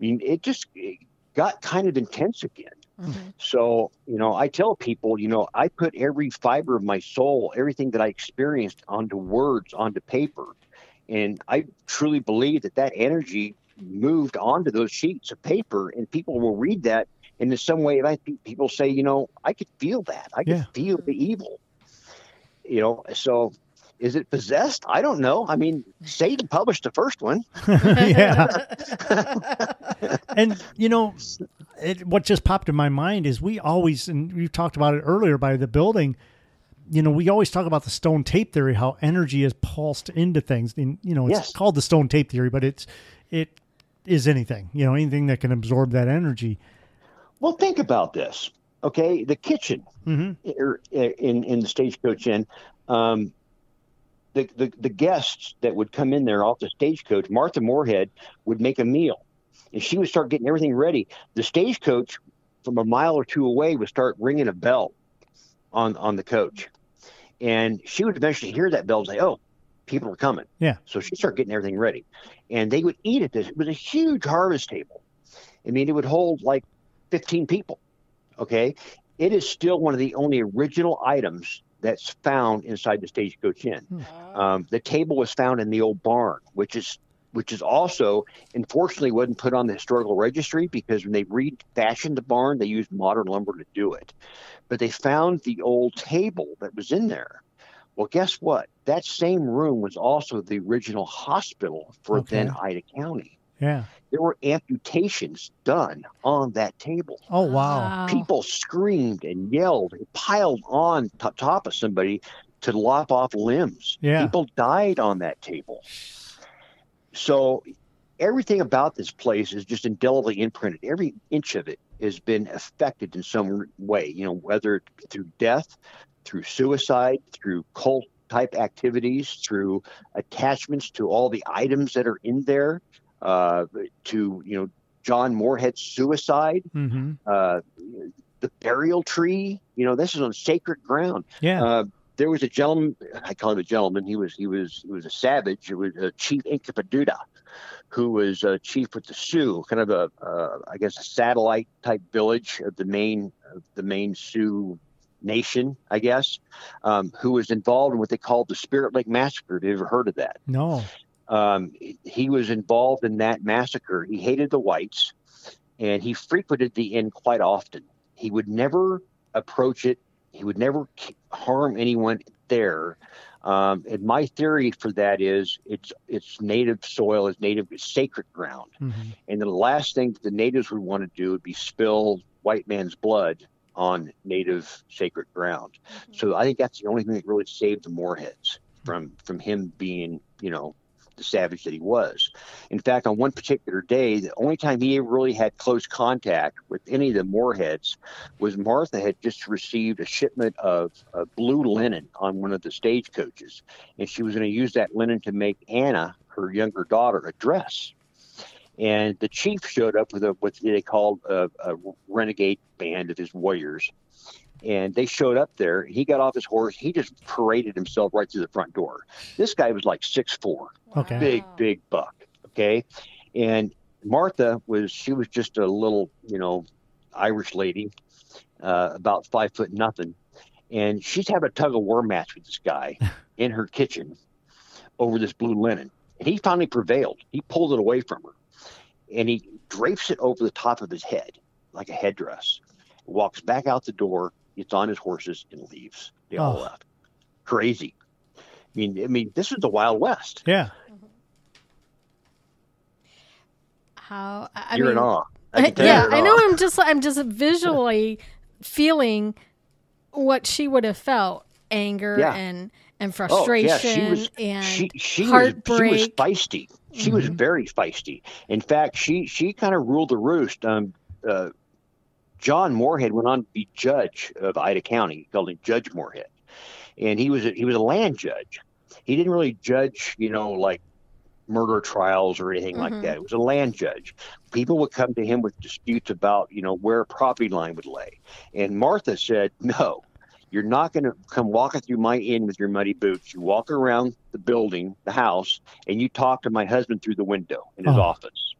mean, it just it got kind of intense again. Mm-hmm. So, you know, I tell people, you know, I put every fiber of my soul, everything that I experienced onto words, onto paper. And I truly believe that that energy moved onto those sheets of paper and people will read that. And in some way, I think people say, you know, I could feel that. I could Yeah. feel the evil. You know, so is it possessed? I don't know. I mean, Satan published the first one. yeah. and you know, it, what just popped in my mind is we always, and we've talked about it earlier by the building. You know, we always talk about the stone tape theory, how energy is pulsed into things. And you know, it's Yes. called the stone tape theory, but it's it is anything. You know, anything that can absorb that energy. Well, think about this. Okay, the kitchen hmm er, in in the stagecoach inn, um, the, the the guests that would come in there off the stagecoach, Martha Moorehead would make a meal, and she would start getting everything ready. The stagecoach from a mile or two away would start ringing a bell on on the coach, and she would eventually hear that bell and say, "Oh, people are coming." Yeah. So she started getting everything ready, and they would eat at this. It was a huge harvest table. I mean, it would hold like 15 people. Okay. It is still one of the only original items that's found inside the stagecoach inn. Um, the table was found in the old barn, which is which is also unfortunately wasn't put on the historical registry because when they refashioned the barn, they used modern lumber to do it. But they found the old table that was in there. Well, guess what? That same room was also the original hospital for Okay. then Ida County. Yeah. There were amputations done on that table Oh wow. people screamed and yelled and piled on to- top of somebody to lop off limbs. Yeah. People died on that table. So everything about this place is just indelibly imprinted. Every inch of it has been affected in some way, you know, whether through death, through suicide, through cult type activities, through attachments to all the items that are in there, uh, to, you know, John Moorehead's suicide hmm uh, the burial tree. You know, this is on sacred ground. Yeah. Uh, there was a gentleman. I call him a gentleman. He was he was he was a savage. It was a chief Inkpaduta, who was a chief with the Sioux, kind of a uh, I guess a satellite type village of the main of the main Sioux nation, I guess, um, who was involved in what they called the Spirit Lake Massacre. Have you ever heard of that? no. um, he was involved in that massacre. He hated the whites, and he frequented the inn quite often. He would never approach it. He would never harm anyone there. Um, and my theory for that is it's it's native soil, it's native it's sacred ground. hmm And the last thing that the natives would want to do would be spill white man's blood on native sacred ground. Mm-hmm. So I think that's the only thing that really saved the Mooreheads from from him being, you know, the savage that he was. In fact, on one particular day, the only time he really had close contact with any of the Mooreheads was Martha had just received a shipment of, of blue linen on one of the stagecoaches, and she was going to use that linen to make Anna, her younger daughter, a dress. And the chief showed up with a what they called a, a renegade band of his warriors, and they showed up there. He got off his horse. He just paraded himself right through the front door. This guy was like six four, Okay. big big buck. Okay, and Martha was she was just a little you know Irish lady, uh, about five foot nothing, and she's having a tug of war match with this guy in her kitchen over this blue linen. And he finally prevailed. He pulled it away from her, and he drapes it over the top of his head like a headdress. Walks back out the door, gets on his horses, and leaves. They all Oh. left. Crazy. I mean, I mean, this is the Wild West. Yeah. Mm-hmm. How I I You're mean, in awe. I- can yeah, I know. I'm just I'm just visually feeling what she would have felt anger Yeah. and and Oh, frustration yeah, she was and she she was she was feisty. She was Mhm. very feisty. In fact, she she kind of ruled the roost. Um, uh, John Moorehead went on to be judge of Ida County. He called him Judge Moorehead, and he was a, he was a land judge. He didn't really judge, you know, like murder trials or anything like Mhm. that. It was a land judge. People would come to him with disputes about, you know, where a property line would lay, and Martha said, "No, you're not going to come walking through my inn with your muddy boots. You walk around the building, the house, and you talk to my husband through the window in his Oh. office."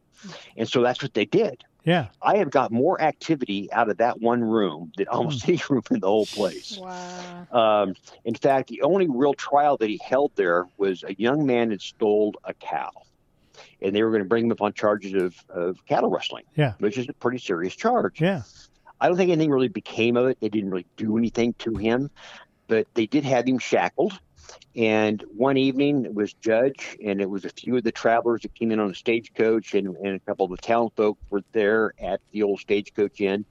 And so that's what they did. Yeah. I have got more activity out of that one room than almost any room in the whole place. Wow. Um, in fact, the only real trial that he held there was a young man had stole a cow, and they were going to bring him up on charges of, of cattle rustling, Yeah. which is a pretty serious charge. Yeah. I don't think anything really became of it. They didn't really do anything to him, but they did have him shackled. And one evening it was judge, and it was a few of the travelers that came in on the stagecoach, and, and a couple of the town folk were there at the old stagecoach inn,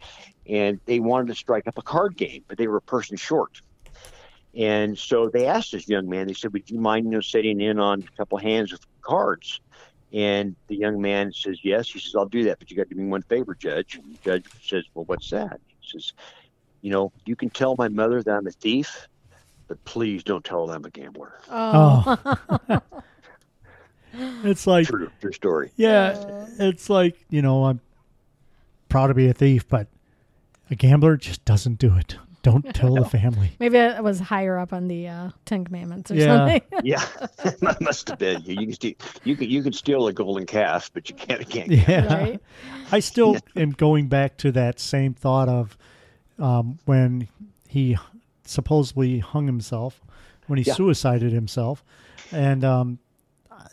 and they wanted to strike up a card game, but they were a person short. And so they asked this young man, they said, Would you mind, you know, sitting in on a couple hands of cards? And the young man says, Yes. He says, I'll do that, but you got to do me one favor, Judge. And the judge says, Well, what's that? He says, You know, you can tell my mother that I'm a thief, but please don't tell her I'm a gambler. Oh. oh. It's like, True, true story. yeah, it's like, you know, I'm proud to be a thief, but a gambler just doesn't do it. Don't tell the family. Maybe it was higher up on the uh, Ten Commandments or Yeah. something. Yeah, that must have been. You can steal, you can you can steal a golden calf, but you can't. can't. Yeah. right? I still am going back to that same thought of um, when he supposedly hung himself, when he Yeah. suicided himself. And um,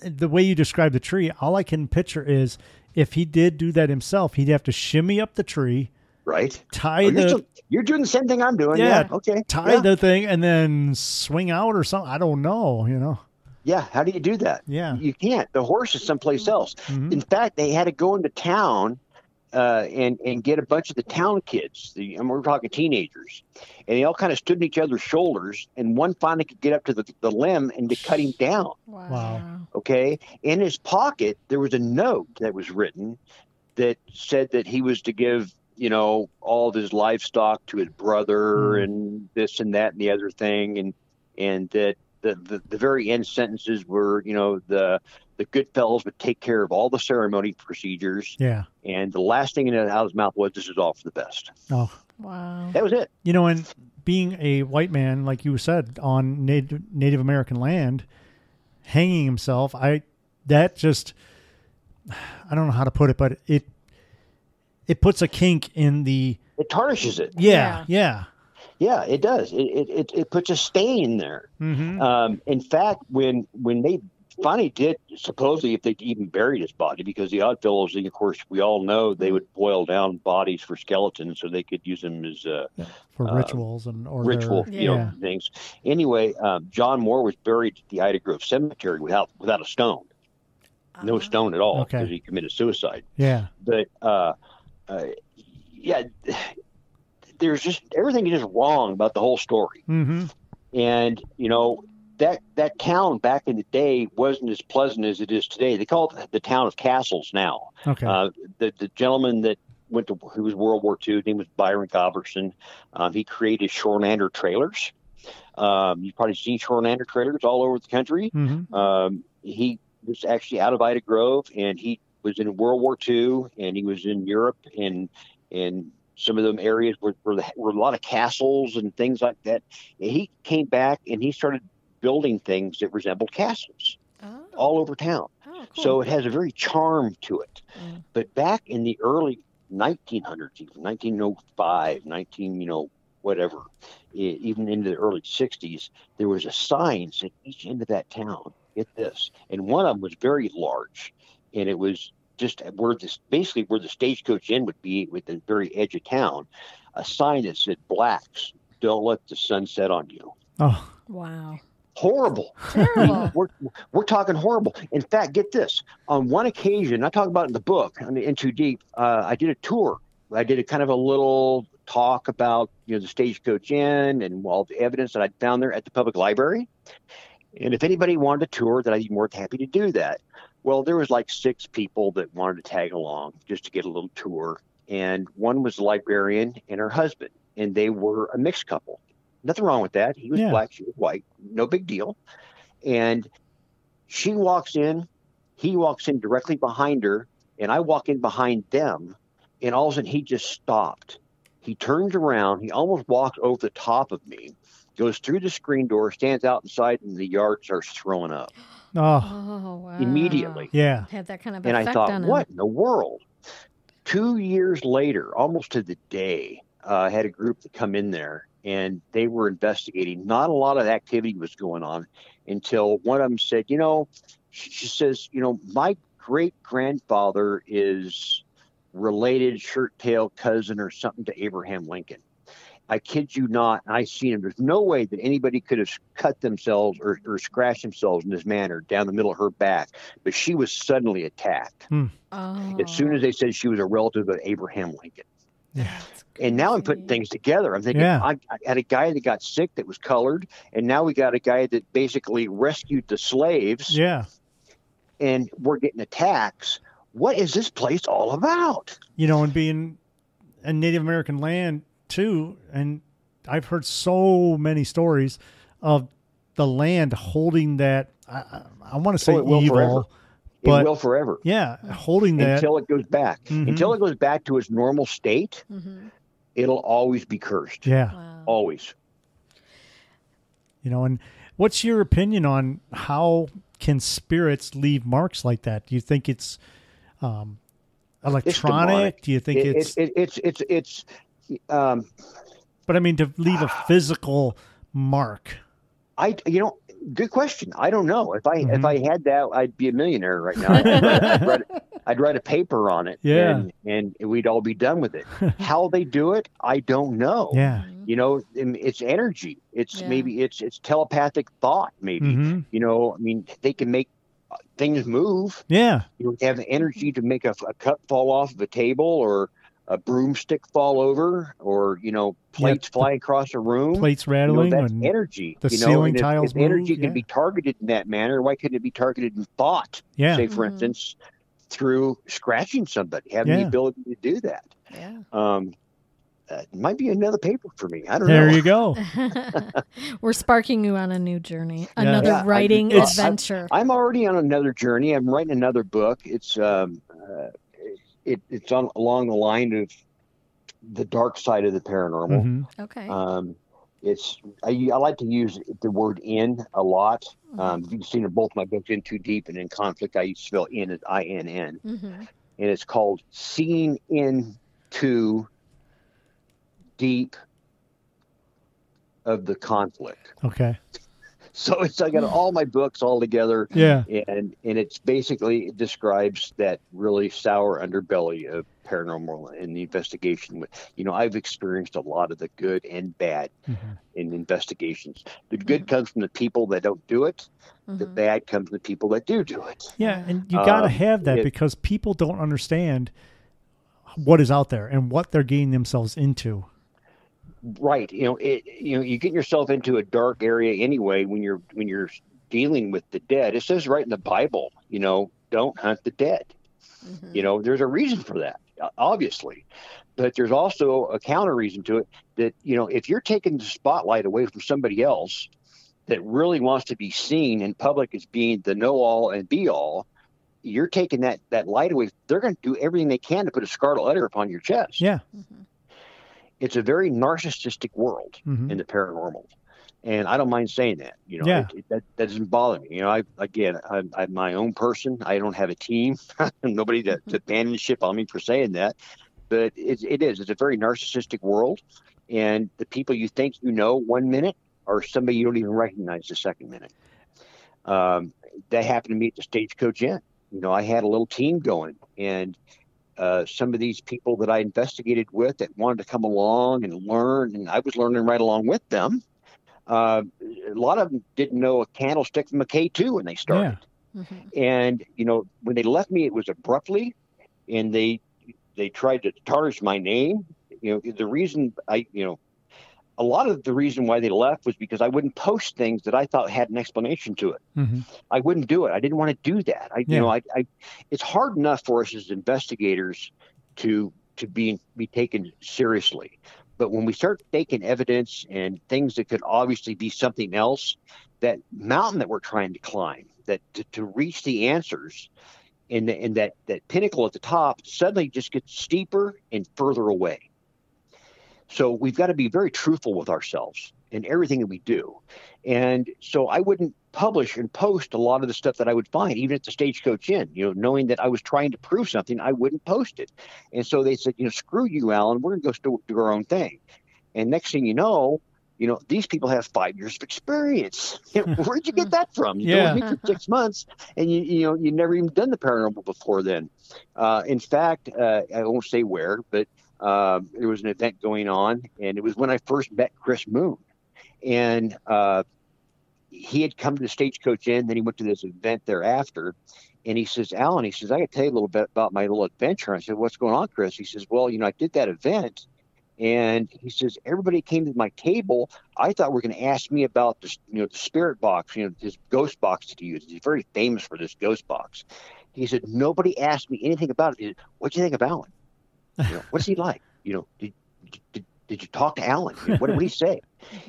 the way you describe the tree, all I can picture is if he did do that himself, he'd have to shimmy up the tree, Right? tie Oh, you're, the still, you're doing the same thing I'm doing. Yeah, Yeah. Okay. tie yeah. the thing, and then swing out or something. I don't know. You know. Yeah, how do you do that? Yeah. You can't. The horse is someplace else. Mhm. In fact, they had to go into town uh, and and get a bunch of the town kids. The, and we're talking teenagers, and they all kind of stood on each other's shoulders, and one finally could get up to the, the limb and to cut him down. Wow. Okay, in his pocket there was a note that was written that said that he was to give you know all of his livestock to his brother Hmm. and this and that and the other thing and and that the, the the very end sentences were you know the the good fellows would take care of all the ceremony procedures Yeah. and the last thing out of his mouth was this is all for the best Oh. Wow. that was it you know, and being a white man, like you said, on Native Native American land, hanging himself, I that just I don't know how to put it, but it it puts a kink in the it tarnishes it yeah yeah. yeah it does it it, it, it puts a stain there Mm-hmm. Um, in fact, when when they finally did, supposedly if they even buried his body, because the Oddfellows, and of course, we all know they would boil down bodies for skeletons so they could use them as uh, For uh, rituals and or ritual, their- you know, things. Anyway, um, John Moore was buried at the Ida Grove Cemetery without without a stone, no Uh, stone at all, Okay. because he committed suicide. yeah But uh, uh, yeah, there's just everything is just wrong about the whole story mm-hmm. and you know that that town back in the day wasn't as pleasant as it is today. They call it the town of castles now. okay Uh, the the gentleman that went to who was World War II, his name was Byron Godbersen. Um, he created Shorelander trailers. Um, you've probably seen Shorelander trailers all over the country. mm-hmm. Um, he was actually out of Ida Grove, and he was in World War II, and he was in Europe, and and some of them areas where, where there were a lot of castles and things like that. And he came back and he started building things that resembled castles Oh, all over town. oh, cool. So it has a very charm to it. Mm. But back in the early 1900s, even 1905, 19, you know, whatever, even into the early 60s, there was a sign at each end of that town. Get this, and one of them was very large, and it was just where this basically where the stagecoach inn would be, with the very edge of town, a sign that said "Blacks, don't let the sun set on you." oh wow. Horrible. Terrible. we're we're talking horrible. In fact, get this. On one occasion, I talk about in the book. I mean, in too deep. Uh, I did a tour. I did a kind of a little talk about you know the stagecoach inn and all the evidence that I found there at the public library. And if anybody wanted a tour, that I'd be more than happy to do that. Well, there was like six people that wanted to tag along just to get a little tour, and one was the librarian and her husband, and they were a mixed couple. Nothing wrong with that. He was Yeah. black, she was white, no big deal. And she walks in, he walks in directly behind her, and I walk in behind them, and all of a sudden he just stopped. He turns around, he almost walked over the top of me, goes through the screen door, stands out inside and the yard, starts throwing up oh Oh, wow. immediately. yeah Had that kind of And I thought, on what him. in the world? Two years later, almost to the day, uh, I had a group that come in there and they were investigating. Not a lot of activity was going on until one of them said, "You know," she she says, "You know, my great grandfather is related shirt tail cousin or something to Abraham Lincoln." I kid you not. I seen him. There's no way that anybody could have cut themselves or, or scratched themselves in this manner down the middle of her back. But she was suddenly attacked Oh. as soon as they said she was a relative of Abraham Lincoln. Yeah. And now I'm putting things together. I'm thinking, Yeah. I, I had a guy that got sick that was colored, and now we got a guy that basically rescued the slaves, Yeah. and we're getting attacks. What is this place all about? You know, and being a Native American land too, and I've heard so many stories of the land holding that. I, I, I want to say Oh, it will forever. evil, it but will forever yeah, holding that. until it goes back. Mhm. Until it goes back to its normal state, Mhm. it'll always be cursed. yeah, Wow. Always. you know, and what's your opinion on how can spirits leave marks like that? Do you think it's um, electronic? demonic. Do you think It- it's? it, it's it's it's um, but I mean, to leave a physical mark. I you know good question. I don't know if I if Mhm. I had that I'd be a millionaire right now. I'd, write, I'd, write, I'd write a paper on it. Yeah. and, and we'd all be done with it. How they do it, I don't know. Yeah. Mhm. You know, it's energy. It's Yeah. maybe it's it's telepathic thought. Maybe hmm you know. I mean, they can make uh, things move. Yeah. You know, have the energy to make a, a cup fall off of a table or a broomstick fall over or you know plates fly across a room. Plates You know, rattling that's energy. the you know, ceiling if, tiles if energy move, can be targeted in that manner, why couldn't it be targeted in thought? yeah. Say, for Mhm. instance, through scratching somebody, having the ability to do that. Yeah. Um, uh, might be another paper for me. I don't There know. There you go. We're sparking you on a new journey, Yeah. another Yeah, I- writing it's- adventure. I'm already on another journey. I'm writing another book. It's um, uh, it, it's on along the line of the dark side of the paranormal. Mhm. okay. Um, it's I, I like to use the word "in" a lot. Mm-hmm. Um, you've seen in both my books, "In Too Deep" and "In Conflict." I use spell "in" as I N N, hmm and it's called "Seeing Into Deep of the Conflict." Okay. So it's I got all my books all together, Yeah. and and it's basically it describes that really sour underbelly of paranormal and the investigation. With you know, I've experienced a lot of the good and bad mm-hmm. in investigations. The good comes from the people that don't do it. The Mhm. bad comes from the people that do do it. Yeah, and you got to Um, have that it- because people don't understand what is out there and what they're getting themselves into. Right. You know, it, you know, you get yourself into a dark area anyway when you're when you're dealing with the dead. It says right in the Bible, you know, don't hunt the dead. Mhm. You know, there's a reason for that, obviously. But there's also a counter reason to it that, you know, if you're taking the spotlight away from somebody else that really wants to be seen in public as being the know all and be all, you're taking that that light away. They're going to do everything they can to put a scarlet letter upon your chest. Yeah. Mhm. It's a very narcissistic world hmm in the paranormal. And I don't mind saying that, you know, Yeah. it, it- that, that doesn't bother me. You know, I, again, I'm, I'm my own person. I don't have a team, nobody to, to abandon ship on me for saying that, but it, it is, it's a very narcissistic world. And the people you think you know one minute are somebody you don't even recognize the second minute. Um, that happened to me at the Stagecoach Inn. You know, I had a little team going and uh, some of these people that I investigated with that wanted to come along and learn, and I was learning right along with them. Uh, a lot of them didn't know a candlestick from a K2 when they started. Mhm. And, you know, when they left me, it was abruptly, and they they tried to tarnish my name. You know, the reason I, you know, a lot of the reason why they left was because I wouldn't post things that I thought had an explanation to it. hmm I wouldn't do it. I didn't want to do that. I, Yeah. you know, I, I, it's hard enough for us as investigators to to be be taken seriously, but when we start taking evidence and things that could obviously be something else, that mountain that we're trying to climb, that to, to reach the answers, and the, and that that pinnacle at the top suddenly just gets steeper and further away. So we've got to be very truthful with ourselves in everything that we do. And so I wouldn't publish and post a lot of the stuff that I would find, even at the Stagecoach Inn. You know, knowing that I was trying to prove something, I wouldn't post it. And so they said, you know, screw you, Allen. We're going to go do our own thing. And next thing you know, you know, these people have five years of experience. Where'd you get that from? You Yeah. for six months, and you you know you never even done the paranormal before then. Uh, in fact, uh, I won't say where, but uh, there was an event going on, and it was when I first met Chris Moon, and uh, he had come to the Stagecoach Inn. Then he went to this event thereafter, and he says, "Allen," he says, "I got to tell you a little bit about my little adventure." I said, "What's going on, Chris?" He says, "Well, you know, I did that event." And he says, everybody came to my table. I thought we were going to ask me about this, you know, the spirit box, you know, this ghost box that he uses. He's very famous for this ghost box. He said, nobody asked me anything about it. Said, What'd you think of Allen? You know, what's he like? You know, did, did, did you talk to Allen? You know, what did he say?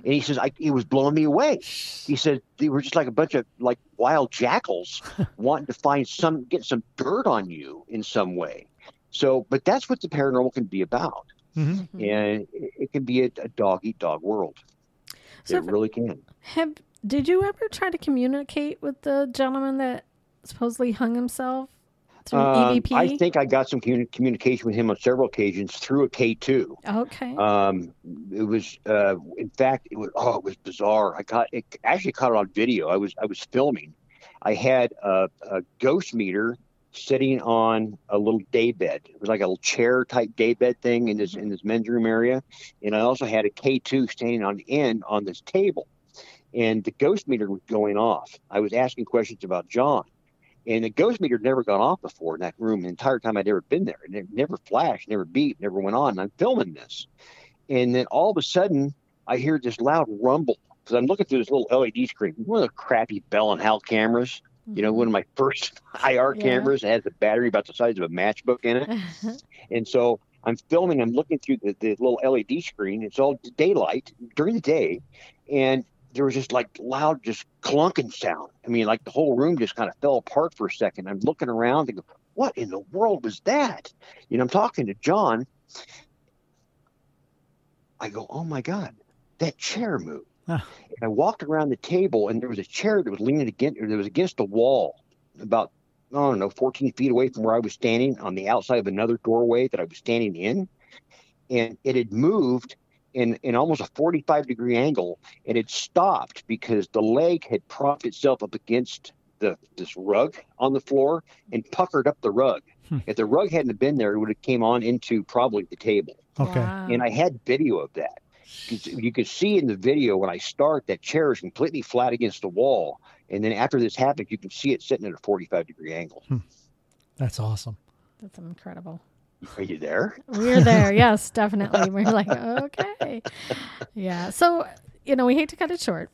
And he says, I, he was blowing me away. He said, they were just like a bunch of like wild jackals wanting to find some, get some dirt on you in some way. So, but that's what the paranormal can be about hmm and it, it can be a, a dog eat dog world. So it really can. Have did you ever try to communicate with the gentleman that supposedly hung himself through Um, EVP? I think I got some communi- communication with him on several occasions through a K two. Okay. Um, it was, uh, in fact, it was. Oh, it was bizarre. I got it. Actually, caught it on video. I was I was filming. I had a, a ghost meter sitting on a little day bed. It was like a little chair type day bed thing in this in this men's room area, and I also had a K two standing on the end on this table, and the ghost meter was going off. I was asking questions about John. And the ghost meter had never gone off before in that room the entire time I'd ever been there. And it never flashed, never beeped, never went on. And I'm filming this. And then all of a sudden, I hear this loud rumble because I'm looking through this little LED screen, one of the crappy Bell and Howell cameras. You know, one of my first IR Yeah. cameras that has a battery about the size of a matchbook in it. And so I'm filming, I'm looking through the, the little LED screen. It's all daylight during the day. And there was just like loud, just clunking sound. I mean, like the whole room just kind of fell apart for a second. I'm looking around and go, what in the world was that? You know, I'm talking to John. I go, oh my God, that chair moved. Ah. And I walked around the table and there was a chair that was leaning against, or that was against the wall about, I don't know, 14 feet away from where I was standing on the outside of another doorway that I was standing in. And it had moved in, in almost a 45 degree angle and it stopped because the leg had propped itself up against the this rug on the floor and puckered up the rug. Hmm. If the rug hadn't been there, it would have came on into probably the table. Okay. Wow. And I had video of that. You could see in the video when I start that chair is completely flat against the wall, and then after this happens, you can see it sitting at a 45 degree angle. That's awesome. That's incredible. Are you there? We're there. yes, definitely. We're like, okay. Yeah. So, you know, we hate to cut it short.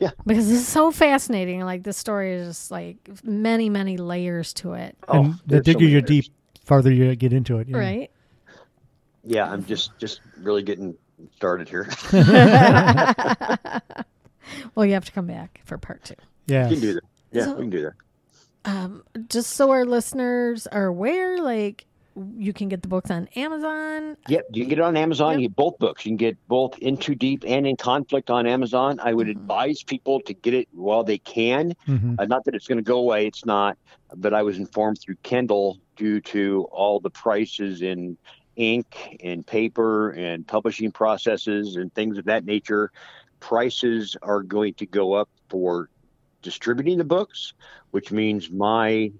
Yeah. Because it's so fascinating. Like the story is just like many, many layers to it. and the there's so digger many you layers. deep, farther you get into it. yeah. Right. Yeah, I'm just just really getting started here. well, you have to come back for part two. Yeah. We can do that. Yeah, So- we can do that. Um, just so our listeners are aware, like you can get the books on Amazon. Yep, you can get it on Amazon. Yep. You get both books. You can get both In Too Deep and In Conflict on Amazon. I would Mhm. advise people to get it while they can. hmm Uh, not that it's going to go away, it's not. But I was informed through Kindle due to all the prices in ink and paper and publishing processes and things of that nature. Prices are going to go up for distributing the books, which means my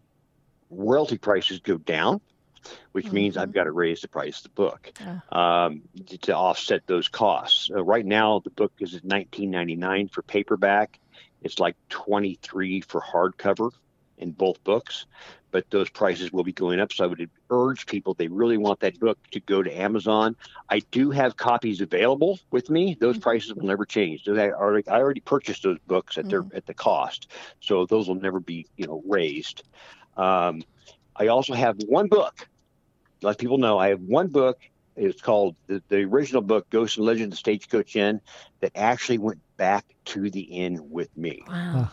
royalty prices go down, which means I've Mhm. got to raise the price of the book Ah. um, to offset those costs. Uh, right now, the book is at nineteen ninety nine for paperback. It's like twenty three for hardcover in both books, but those prices will be going up. So I would urge people they really want that book to go to Amazon. I do have copies available with me. Those Mhm. prices will never change. I already, I already purchased those books at their at the cost, so those will never be you know raised. Um, I also have one book. Let people know I have one book. It's called the, the original book, Ghosts and Legends of Stagecoach Inn, that actually went back to the inn with me. Wow.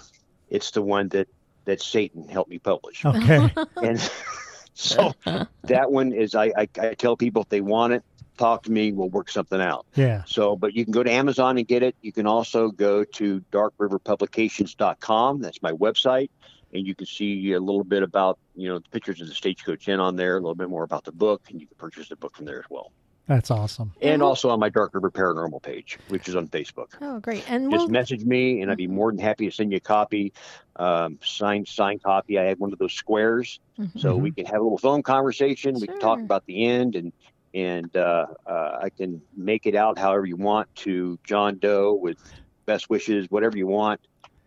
It's the one that that Satan helped me publish, Okay. and so that one is I, I I tell people if they want it, talk to me. We'll work something out. Yeah. So, but you can go to Amazon and get it. You can also go to darkriverpublications.com. That's my website. And you can see a little bit about, you know, the pictures of the Stagecoach Inn on there, a little bit more about the book, and you can purchase the book from there as well. That's awesome. And we'll- also on my Dark River Paranormal page, which is on Facebook. Oh, great. And Just we'll, message me, and I'd be more than happy to send you a copy, um, signed signed copy. I have one of those squares, Mhm. so we can have a little phone conversation. We can talk about the end, and and uh, uh, I can make it out however you want to John Doe with best wishes, whatever you want.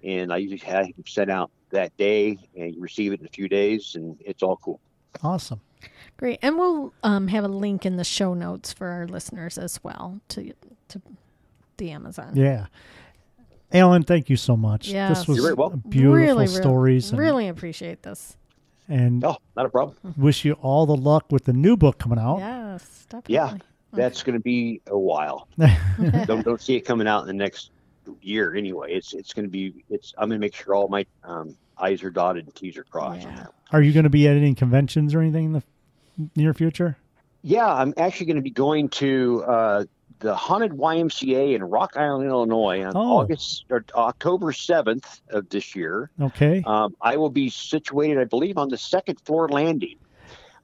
And I usually have him sent out that day, and you receive it in a few days, and it's all cool. Awesome. great. And we'll um, have a link in the show notes for our listeners as well to to the Amazon. Yeah. Allen, thank you so much. Yes. This was You're very welcome. beautiful really, really- stories. and- Really appreciate this. and Oh, not a problem. wish you all the luck with the new book coming out. Yes, definitely. Yeah. That's going to be a while. don't don't see it coming out in the next year anyway. It's it's going to be it's. I'm going to make sure all my um, I's are dotted and T's are crossed. Yeah. Are you going to be at any conventions or anything in the near future? Yeah, I'm actually going to be going to uh, the haunted YMCA in Rock Island, Illinois, on Oh. August or October 7th of this year. Okay. Um, I will be situated, I believe, on the second floor landing.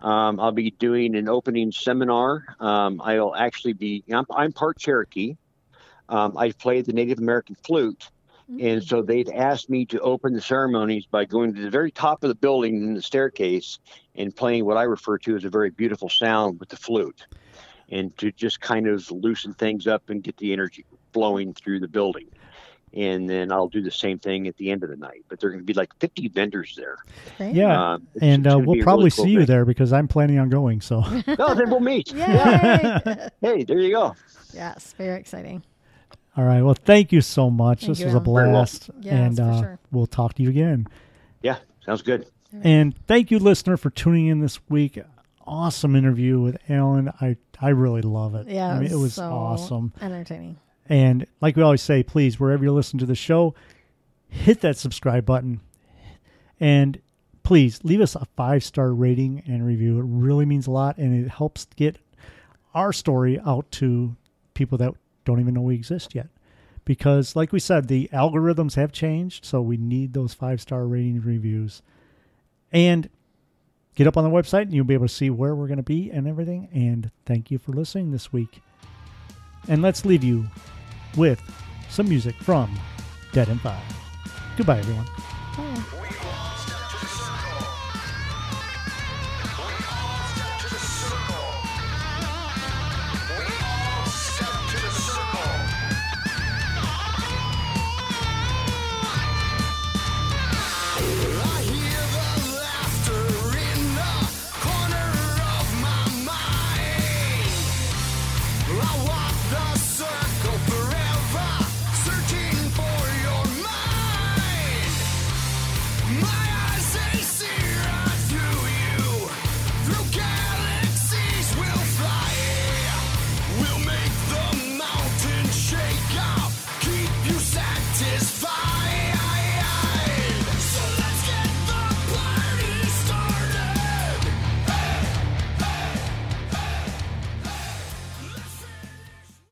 Um, I'll be doing an opening seminar. Um, I'll actually be, I'm, I'm part Cherokee. Um, I played the Native American flute. And so they'd asked me to open the ceremonies by going to the very top of the building in the staircase and playing what I refer to as a very beautiful sound with the flute. And to just kind of loosen things up and get the energy flowing through the building. And then I'll do the same thing at the end of the night. But there are going to be like 50 vendors there. Great. Yeah. Um, it's- and uh, we'll probably really cool see you thing. there because I'm planning on going. So, No, then we'll meet. Yay! Hey, there you go. yes, very exciting. All right. Well, thank you so much. Thank this you, was a Allen. Very blast. Yes, and for uh, sure. we'll talk to you again. Yeah, sounds good. And thank you, listener, for tuning in this week. Awesome interview with Allen. I, I really love it. Yeah, I mean, it was so awesome. Entertaining. And like we always say, please, wherever you listen to the show, hit that subscribe button. And please leave us a five star rating and review. It really means a lot and it helps get our story out to people that don't even know we exist yet. Because, like we said, the algorithms have changed. So we need those five star rating reviews. And get up on the website and you'll be able to see where we're going to be and everything. And thank you for listening this week. And let's leave you with some music from Dead and Five. Goodbye, everyone. Bye.